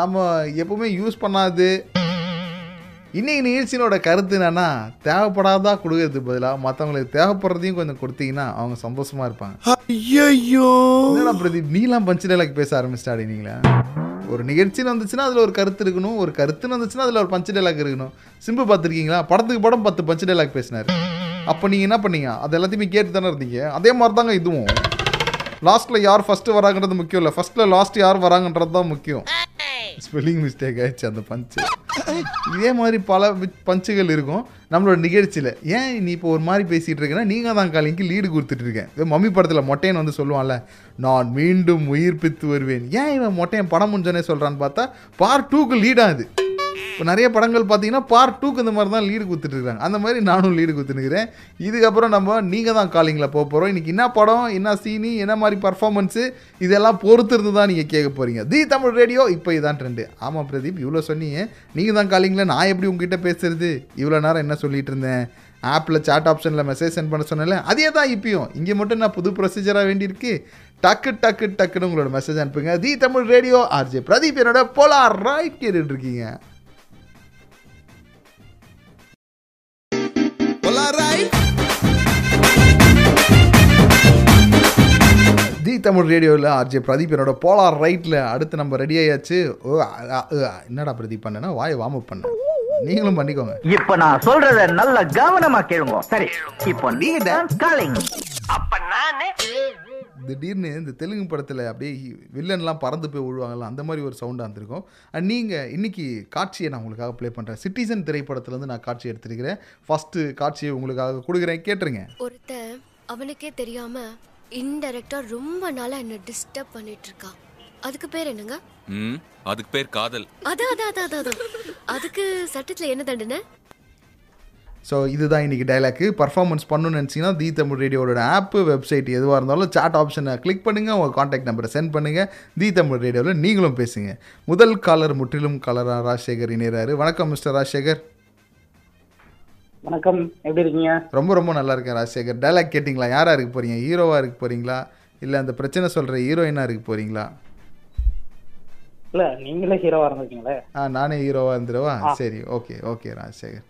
நம்ம எப்பவுமே யூஸ் பண்ணாது இன்னைக்கு நிகழ்ச்சியோட கருத்து என்னன்னா தேவைப்படாதா கொடுக்கறதுக்கு பதிலாக மற்றவங்களுக்கு தேவைப்படுறதையும் கொஞ்சம் கொடுத்தீங்கன்னா அவங்க சந்தோஷமா இருப்பாங்க. ஐயோ என்னடா பிரதீப் நீலாம் பஞ்சு டைலாக் பேச ஆரம்பிச்சிட்டாடி நீங்களா? ஒரு நிகழ்ச்சின்னு வந்துச்சுன்னா அதில் ஒரு கருத்து இருக்கணும். ஒரு கருத்துன்னு வந்துச்சுன்னா அதில் ஒரு பஞ்சு டைலாக் இருக்கணும். சிம்பு பார்த்துருக்கீங்களா? படத்துக்கு படம் பத்து பஞ்சு டைலாக் பேசினார். அப்போ நீங்கள் என்ன பண்ணீங்க? அது எல்லாத்தையுமே கேட்டு தானே இருந்தீங்க? அதே மாதிரி தாங்க இதுவும். லாஸ்ட்டில் யார் ஃபஸ்ட்டு வராங்கன்றது முக்கியம் இல்லை. ஃபஸ்ட்டில் லாஸ்ட் யார் வராங்கன்றது தான் முக்கியம். ஸ்பெல்லிங் மிஸ்டேக் ஆயிடுச்சு அந்த பஞ்சு. (laughs) இதே மாதிரி பல பஞ்சுகள் இருக்கும். நம்மளோட நிகழ்ச்சியில். ஏன் நீ இப்போ ஒரு மாதிரி பேசிகிட்டு இருக்கேன்னா நீங்கள் தான் காலிங்க்கு லீடு கொடுத்துட்டு இருக்கேன். மம்மி படத்தில் மொட்டையன் வந்து சொல்லுவான்ல நான் மீண்டும் உயிர்ப்பித்து வருவேன். ஏன் இவன் மொட்டையன் படம் முடிஞ்சோன்னே சொல்கிறான்னு பார்த்தா பார்ட் டூக்கு லீடாக அது இப்போ நிறைய படங்கள் பார்த்தீங்கன்னா பார்ட் டூக்கு இந்த மாதிரி தான் லீடு கொடுத்துட்ருக்காங்க அந்த மாதிரி நானும் லீடு கொடுத்துருக்கிறேன் இதுக்கப்புறம் நம்ம நீங்கள் தான் காலிங்கில் போக போகிறோம் இன்றைக்கி என்ன படம் என்ன சீனி என்ன மாதிரி பர்ஃபார்மன்ஸு இதெல்லாம் பொறுத்து இருந்து தான் நீங்கள் கேட்க போகிறீங்க தி தமிழ் ரேடியோ இப்போ இதான் ட்ரெண்டு ஆமாம் பிரதீப் இவ்வளோ சொன்னீங்க. நீங்கள் தான் காலிங்கில் நான் எப்படி உங்ககிட்ட பேசுறது? இவ்வளோ நேரம் என்ன சொல்லிட்டு இருந்தேன்? ஆப்பில் சாட் ஆப்ஷனில் மெசேஜ் சென்ட் பண்ண சொன்னேன்ல அதே தான் இப்பயும். இங்கே மட்டும் நான் புது ப்ரொசீஜராக வேண்டியிருக்கு டக்கு டக்கு டக்குன்னு உங்களோட மெசேஜ் அனுப்புங்க. The Tamil radio RJ Pradeep என்னோட போலார் ரைட் கேட்டுட்டு தி தமிழ் ரேடியோவில் ஆர்ஜே பிரதீப் என்னோட போலார் ரைட்டில் அடுத்து நம்ம ரெடி ஆயாச்சு. ஓ என்னடா பிரதீப் பண்ணேன்னா வாயை வார்ம் அப் பண்ணேன் நீங்களும் பண்ணிக்கோங்க. இப்ப நான் சொல்றத நல்ல கவனமா கேளுங்க. சரி இப்போ நீங்க தான் காலிங் திடீர்னு இந்த தெலுங்கு படத்தில் அப்படியே வில்லன்லாம் பறந்து போய் விழுவாங்கல்ல அந்த மாதிரி ஒரு சவுண்டாக இருந்திருக்கும். அண்ட் நீங்கள் இன்னைக்கு காட்சியை நான் உங்களுக்காக ப்ளே பண்ணுறேன் சிட்டிசன் திரைப்படத்துலேருந்து நான் காட்சி எடுத்திருக்கிறேன். ஃபஸ்ட்டு காட்சியை உங்களுக்காக கொடுக்குறேன். கேட்டுருங்க. ஒருத்தன் அவனுக்கே தெரியாம இன்டைரக்டா ரொம்ப நாளா என்ன டிஸ்டர்ப் பண்ணிட்டு இருக்கான் அதுக்கு பேர் என்னங்க? ம் அதுக்கு பேர் காதல். அதான் அதான் அதான் அதான், அதுக்கு சட்டத்துல என்ன தண்டனை? ஸோ இதுதான் இன்றைக்கி டைலாக்கு பர்ஃபார்மன்ஸ் பண்ணணும்னு நினச்சிங்கன்னா தி தமிழ் ரேடியோட ஆப்பு வெப்சைட் எதுவாக இருந்தாலும் சாட் ஆப்ஷனை கிளிக் பண்ணுங்கள் உங்கள் காண்டாக்ட் நம்பரை சென்ட் பண்ணுங்கள் தி தமிழ் ரேடியோவில் நீங்களும் பேசுங்க. முதல் காலர் முற்றிலும் காலராக ராஜசேகர் இணையறாரு. வணக்கம் மிஸ்டர் ராஜசேகர். வணக்கம். எப்படி இருக்கீங்க? ரொம்ப ரொம்ப நல்லா இருக்கேன் ராஜசேகர். டைலாக் கேட்டிங்களா? யாராக இருக்க போகிறீங்க ஹீரோவாக இருக்க போகிறீங்களா இல்லை அந்த பிரச்சனை சொல்கிற ஹீரோயினாக இருக்க போகிறீங்களா இல்ல நீங்களே ஹீரோவா இருந்திருக்கீங்களே. ஆ நானே ஹீரோவாக இருந்துருவா. சரி ஓகே ஓகே ராஜசேகர்.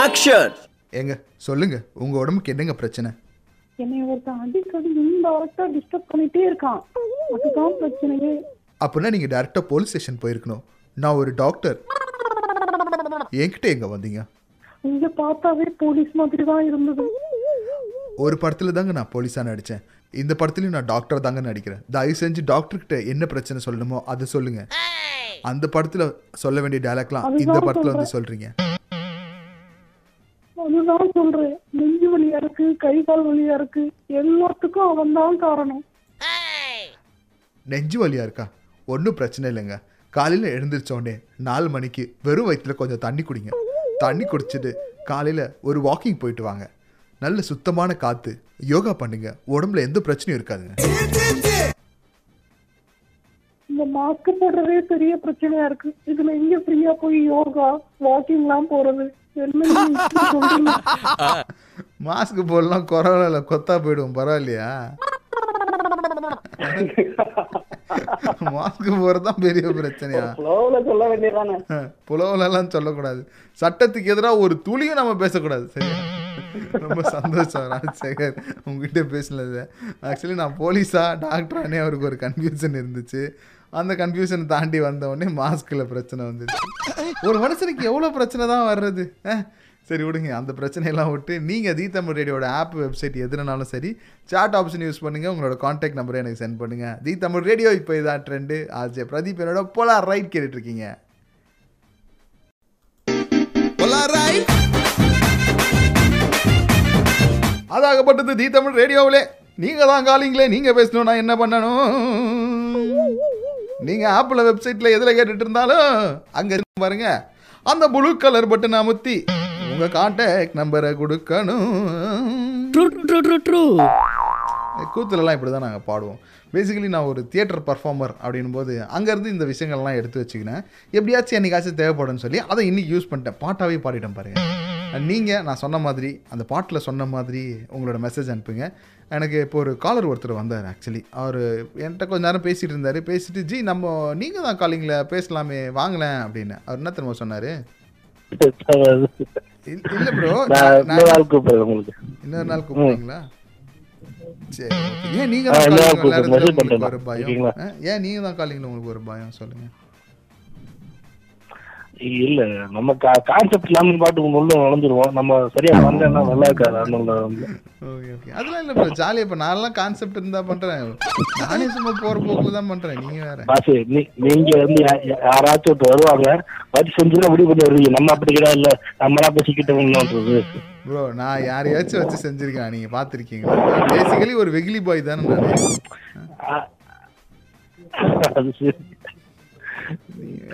ஆக்ஷன் ஏங்க சொல்லுங்க. உங்கள் உடம்புக்கு என்னங்க பிரச்சனை? என்னை ஒருத்தன் அடிக்கடி இன்டைரக்டா டிஸ்டர்ப் பண்ணிட்டே இருக்கான். அதுதான் பிரச்சனையே. அப்படின்னா நீங்கள் டேரெக்டாக போலீஸ் ஸ்டேஷன் போயிருக்கணும். நான் ஒரு டாக்டர் என்கிட்ட எங்கே வந்தீங்க? இங்க பார்த்தாவே போலீஸ் மாதிரி தான் இருந்தது. ஒரு படத்தில் தாங்க நான் போலீஸாக நடித்தேன் இந்த படத்துலையும் நான் டாக்டர் தாங்க நடிக்கிறேன். தயவு செஞ்சு டாக்டர்கிட்ட என்ன பிரச்சனை சொல்லணுமோ அதை சொல்லுங்க. அந்த படத்தில் சொல்ல வேண்டிய டயலாக்லாம் இந்த படத்தில் வந்து சொல்றேன். சொல்கிறீங்க அதுதான் சொல்றேன். நெஞ்சு வலியா இருக்கு கை கால் வலியா இருக்கு. எல்லாத்துக்கும் அவன் தான் காரணம். நெஞ்சு வலியாக இருக்கா? ஒன்றும் பிரச்சனை இல்லைங்க. காலையில் எழுந்திரிச்ச உடனே நாலு மணிக்கு வெறும் வயிற்றுல கொஞ்சம் தண்ணி குடிங்க. தண்ணி குடிச்சிட்டு காலையில் ஒரு வாக்கிங் போயிட்டு வாங்க. நல்ல சுத்தமான காற்று யோகா பண்ணுங்க. உடம்புல எந்த பிரச்சனையும் இருக்காதுங்க இந்த மாஸ்க் போடுறதே பெரிய பிரச்சனையா இருக்கு. இதுல எங்க ஃப்ரீயா போய் யோகா வாக்கிங் எல்லாம் போறது? மாஸ்க் போடலாம். கொரோனாவில் கொத்தா போயிடுவோம். பரவாயில்லையா? (laughs) மாஸ்க் போகிறது தான் பெரிய பிரச்சனையா? சொல்ல வேண்டியதானே. புலவலெல்லாம் சொல்லக்கூடாது. சட்டத்துக்கு எதிராக ஒரு துளியும் நம்ம பேசக்கூடாது சரியா ரொம்ப சந்தோஷம் ராஜசேகர். உங்ககிட்ட பேசினது ஆக்சுவலி நான் போலீஸா டாக்டரானே அவருக்கு ஒரு கன்ஃபியூஷன் இருந்துச்சு. அந்த கன்ஃபியூஷனை தாண்டி வந்த உடனே மாஸ்கில் பிரச்சனை வந்துச்சு. ஒரு மனுஷனுக்கு எவ்வளோ பிரச்சனை தான் வர்றது சரி விடுங்க. அந்த பிரச்சனையெல்லாம் விட்டு நீங்கள் தி தமிழ் ரேடியோட ஆப் வெப்சைட் எதுனாலும் சரி சாட் ஆப்ஷன் யூஸ் பண்ணுங்கள் உங்களோட காண்டாக்ட் நம்பரை எனக்கு சென்ட் பண்ணுங்கள் தி தமிழ் ரேடியோ இப்போ இதான் ட்ரெண்டு ஆர்ஜே பிரதீப் என்னோட போலார் ரைட் கேட்டுட்ருக்கீங்க. அதாகப்பட்டது தி தமிழ் ரேடியோவிலே. நீங்கள் தான் காலிங்களே நீங்கள் பேசணும் நான் என்ன பண்ணணும்? நீங்கள் ஆப்பில் வெப்சைட்டில் எதில் கேட்டுட்டு இருந்தாலும் அங்கே இருக்கு பாருங்க. அந்த ப்ளூ கலர் பட்டன் அமுத்தி உங்கள் கான்டாக்ட் நம்பரை கொடுக்கணும். கூத்துலலாம் இப்படி தான் நாங்கள் பாடுவோம். பேசிக்கலி நான் ஒரு தியேட்டர் பர்ஃபார்மர் அப்படின்னும் போது அங்கேருந்து இந்த விஷயங்கள்லாம் எடுத்து வச்சுக்கினேன். எப்படியாச்சும் என்னைக்காச்சும் தேவைப்படும்னு சொல்லி அதை இன்னைக்கு யூஸ் பண்ணிட்டேன். பாட்டாவே பாடிட்டேன் பாருங்க. நீங்கள் நான் சொன்ன மாதிரி அந்த பாட்டில் சொன்ன மாதிரி உங்களோட மெசேஜ் அனுப்புங்க. எனக்கு இப்போ ஒரு காலர் ஒருத்தர் வந்தார் ஆக்சுவலி அவர் என்கிட்ட கொஞ்ச நேரம் பேசிகிட்டு இருந்தார். பேசிட்டு ஜி நம்ம நீங்கள் தான் காலிங்கில் பேசலாமே வாங்கலேன் அப்படின்னு. அவர் என்ன திரும்ப சொன்னார்? (laughs) இல்லை ப்ரோ இன்னொரு நாள் கூப்பிடுறேன் உங்களுக்கு. இன்னொரு நாள் கூப்பிடுறீங்களா? சரி. ஏன் நீங்க தான் காலிங்ல உங்களுக்கு. ஒரு பயம்? ஏன் நீங்க தான் காலிங்ல உங்களுக்கு ஒரு பயம்? சொல்லுங்க. இல்ல நம்ம கான்செப்ட் இல்லாம பாட்டு உள்ள நுழைஞ்சிருவோம். நம்ம சரியா பண்ணலன்னா நல்லா இருக்காது. Okay okay. அதெல்லாம் இல்லை ப்ரோ ஜாலியாக இப்போ நான்லாம் கான்செப்ட் இருந்தா பண்றேன். நானே சும்மா போற போக்குல தான் பண்றேன் நீங்க வேற. பாசு நீ- நீங்க வந்து யாராச்சும் ஒருத்தர் வருவாங்க வச்சு செஞ்சுதான் முடிவு பண்ணி வருவீங்க. நம்ம அப்படி கிடையாது நம்மளா பேசிக்கிட்டோம்ன்றது ப்ரோ நான் யாரையாச்சும் வச்சு செஞ்சிருக்கேன் நீங்க பார்த்துருக்கீங்களா? பேசிக்கலி ஒரு வெகிலி பாய் தானே நான்.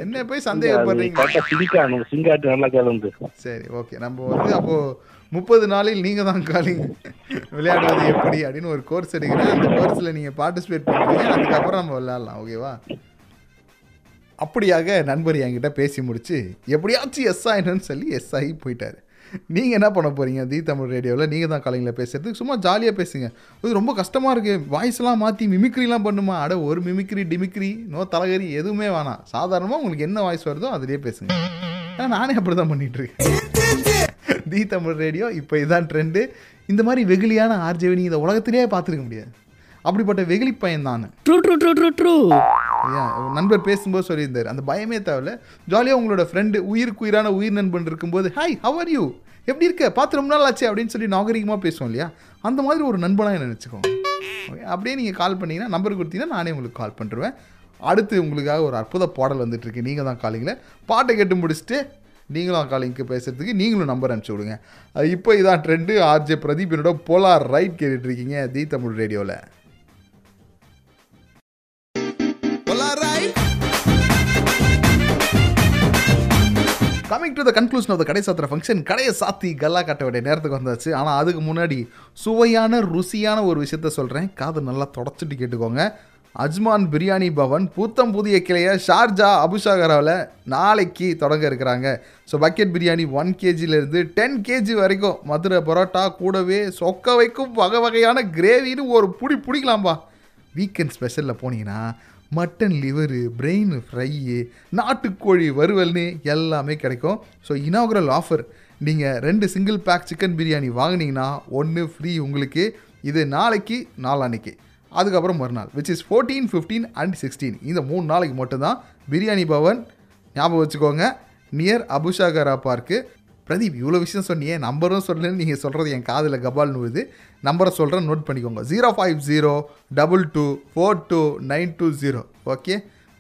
என்ன போய் சந்தேகப்படுறீங்க சிங்காட்டு நல்லா கலந்து. சரி ஓகே நம்ம வந்து அப்போ முப்பது நாளில் நீங்க தான் காலிங் விளையாடுவது எப்படி அப்படின்னு ஒரு கோர்ஸ் எடுக்கிறேன். அந்த கோர்ஸ்ல நீங்க பார்ட்டிசிபேட் பண்ணுறீங்க அதுக்கப்புறம் நம்ம விளையாடலாம் ஓகேவா அப்படியாக நண்பர் என்கிட்ட பேசி முடிச்சு எப்படியாச்சும் எஸ் ஆயிடுன்னு சொல்லி எஸ் ஆகி போயிட்டாரு. நீங்கள் என்ன பண்ண போறீங்க? தி தமிழ் ரேடியோவில் நீங்கள் தான் காலிங்கில் பேசுறதுக்கு சும்மா ஜாலியாக பேசுங்க. இது ரொம்ப கஷ்டமாக இருக்குது வாய்ஸ்லாம் மாற்றி மிமிக்ரிலாம் பண்ணுமா? அட ஒரு மிமிக்ரி டிமிக்ரி நோ தலகரி எதுவுமே வேணாம். சாதாரணமாக உங்களுக்கு என்ன வாய்ஸ் வருதோ அதிலே பேசுங்க. ஏன்னா நானே அப்படி தான் பண்ணிட்டு இருக்கேன் தி தமிழ் ரேடியோ இப்போ இதான் ட்ரெண்டு இந்த மாதிரி வெகுளியான ஆர்ஜேவி நீங்கள் இந்த உலகத்திலேயே பார்த்துருக்க முடியாது. அப்படிப்பட்ட வெகுளி பையன் தான். True true true true true நண்பர் பேசும்போது சொல்லியிருந்தார். அந்த பயமே தேவையில்ல. ஜாலியாக உங்களோட ஃப்ரெண்டு உயிருக்கு உயிரான உயிர் நண்பன் இருக்கும்போது ஹாய் ஹவ் ஆர் யூ எப்படி இருக்க? பார்த்து ரொம்ப நாள் ஆச்சு அப்படின்னு சொல்லி நாகரிகமாக பேசுவோம் இல்லையா? அந்த மாதிரி ஒரு நண்பனாக என்ன நினச்சிக்கோங்க. ஓகே அப்படியே நீங்கள் கால் பண்ணீங்கன்னா நம்பர் கொடுத்தீங்கன்னா நானே உங்களுக்கு கால் பண்ணிருவேன் அடுத்து உங்களுக்காக ஒரு அற்புத பாடல் வந்துட்டுருக்கு. நீங்கள் தான் காலிங்கில் பாட்டை கேட்டு முடிச்சுட்டு நீங்களும் காலிங்க்கு பேசுகிறதுக்கு நீங்களும் நம்பர் அனுப்பிச்சி விடுங்க. அது இப்போ இதான் ட்ரெண்டு ஆர்ஜே பிரதீப் என்னோட போலார் ரைட் கேட்டுட்டு இருக்கீங்க தி தமிழ் ரேடியோவில் coming to the conclusion of the கடை சாத்திர ஃபங்க்ஷன் கடையை சாத்தி கல்லா காட்ட வேண்டிய நேரத்துக்கு வந்தாச்சு. ஆனால் அதுக்கு முன்னாடி சுவையான ருசியான ஒரு விஷயத்த சொல்கிறேன் காது நல்லா தொடச்சிட்டு கேட்டுக்கோங்க. அஜ்மான் பிரியாணி பவன் புத்தம் புதிய கிளையை ஷார்ஜா அபுஷாகராவில் நாளைக்கு தொடங்க இருக்கிறாங்க. ஸோ பக்கெட் பிரியாணி ஒன் கேஜிலேருந்து டென் கேஜி வரைக்கும் மதுரை பரோட்டா கூடவே சொக்க வைக்கும் வகை வகையான கிரேவின்னு ஒரு புடி பிடிக்கலாம்பா. வீக்கெண்ட் ஸ்பெஷலில் போனீங்கன்னா மட்டன் லிவரு பிரெயின் ஃப்ரையு நாட்டுக்கோழி வறுவல்னு எல்லாமே கிடைக்கும். ஸோ இனாகுரல் ஆஃபர் நீங்கள் ரெண்டு சிங்கிள் பேக் சிக்கன் பிரியாணி வாங்குனீங்கன்னா ஒன்று ஃப்ரீ உங்களுக்கு. இது நாளைக்கு நாளான்னைக்கு அதுக்கப்புறம் மறுநாள் which is fourteen fifteen and sixteen இந்த மூணு நாளைக்கு மட்டும்தான். பிரியாணி பவன் ஞாபகம் வச்சுக்கோங்க நியர் அபுஷாகரா பார்க்கு பிரதீப் இவ்வளோ விஷயம் சொன்னியே நம்பரும் சொல்லலன்னு நீங்கள் சொல்கிறது என் காதில் கபால் நூறுது நம்பரை சொல்கிறேன் நோட் பண்ணிக்கோங்க. Zero five zero double two four two nine two zero okay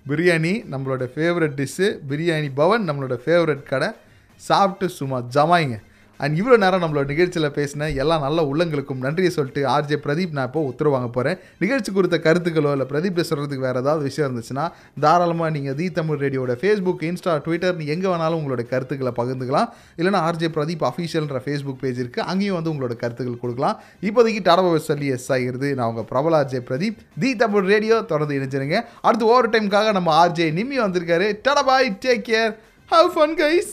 biryani நம்மளோட ஃபேவரட் டிஷ்ஷு பிரியாணி பவன் நம்மளோட ஃபேவரட் கடை. சாப்பிட்டு சும்மா ஜமாயிங்க. அண்ட் இவ்வளோ நேரம் நம்மளோட நிகழ்ச்சியில் பேசின எல்லா நல்ல உள்ளங்களுக்கும் நன்றியை சொல்லிட்டு ஆர்ஜே பிரதீப் நான் இப்போ உத்தரவு வாங்க போகிறேன் நிகழ்ச்சி குறித்த கருத்துக்களோ இல்லை பிரதீப் சொல்கிறதுக்கு வேறு ஏதாவது விஷயம் இருந்துச்சுன்னா தாராளமாக நீங்கள் தி தமிழ் ரேடியோட ஃபேஸ்புக் இன்ஸ்டா ட்விட்டர் எங்கே வேணாலும் உங்களோட கருத்துக்களை பகிர்ந்துக்கலாம். இல்லைனா ஆர்ஜே பிரதீப் அஃபீஷியல்ன்ற ஃபேஸ்புக் பேஜ் இருக்குது அங்கேயும் வந்து உங்களோட கருத்துக்கள் கொடுக்கலாம். இப்போதைக்கு டடவை சொல்லி எஸ் ஆகிருது நான் உங்கள் பிரபல RJ Pradeep. The Tamil radio தொடர்ந்து இணைஞ்சிருங்க. அடுத்து ஓவர் டைமுக்காக நம்ம ஆர்ஜே நிம்மி வந்திருக்காரு. Ta ta bye take care have fun guys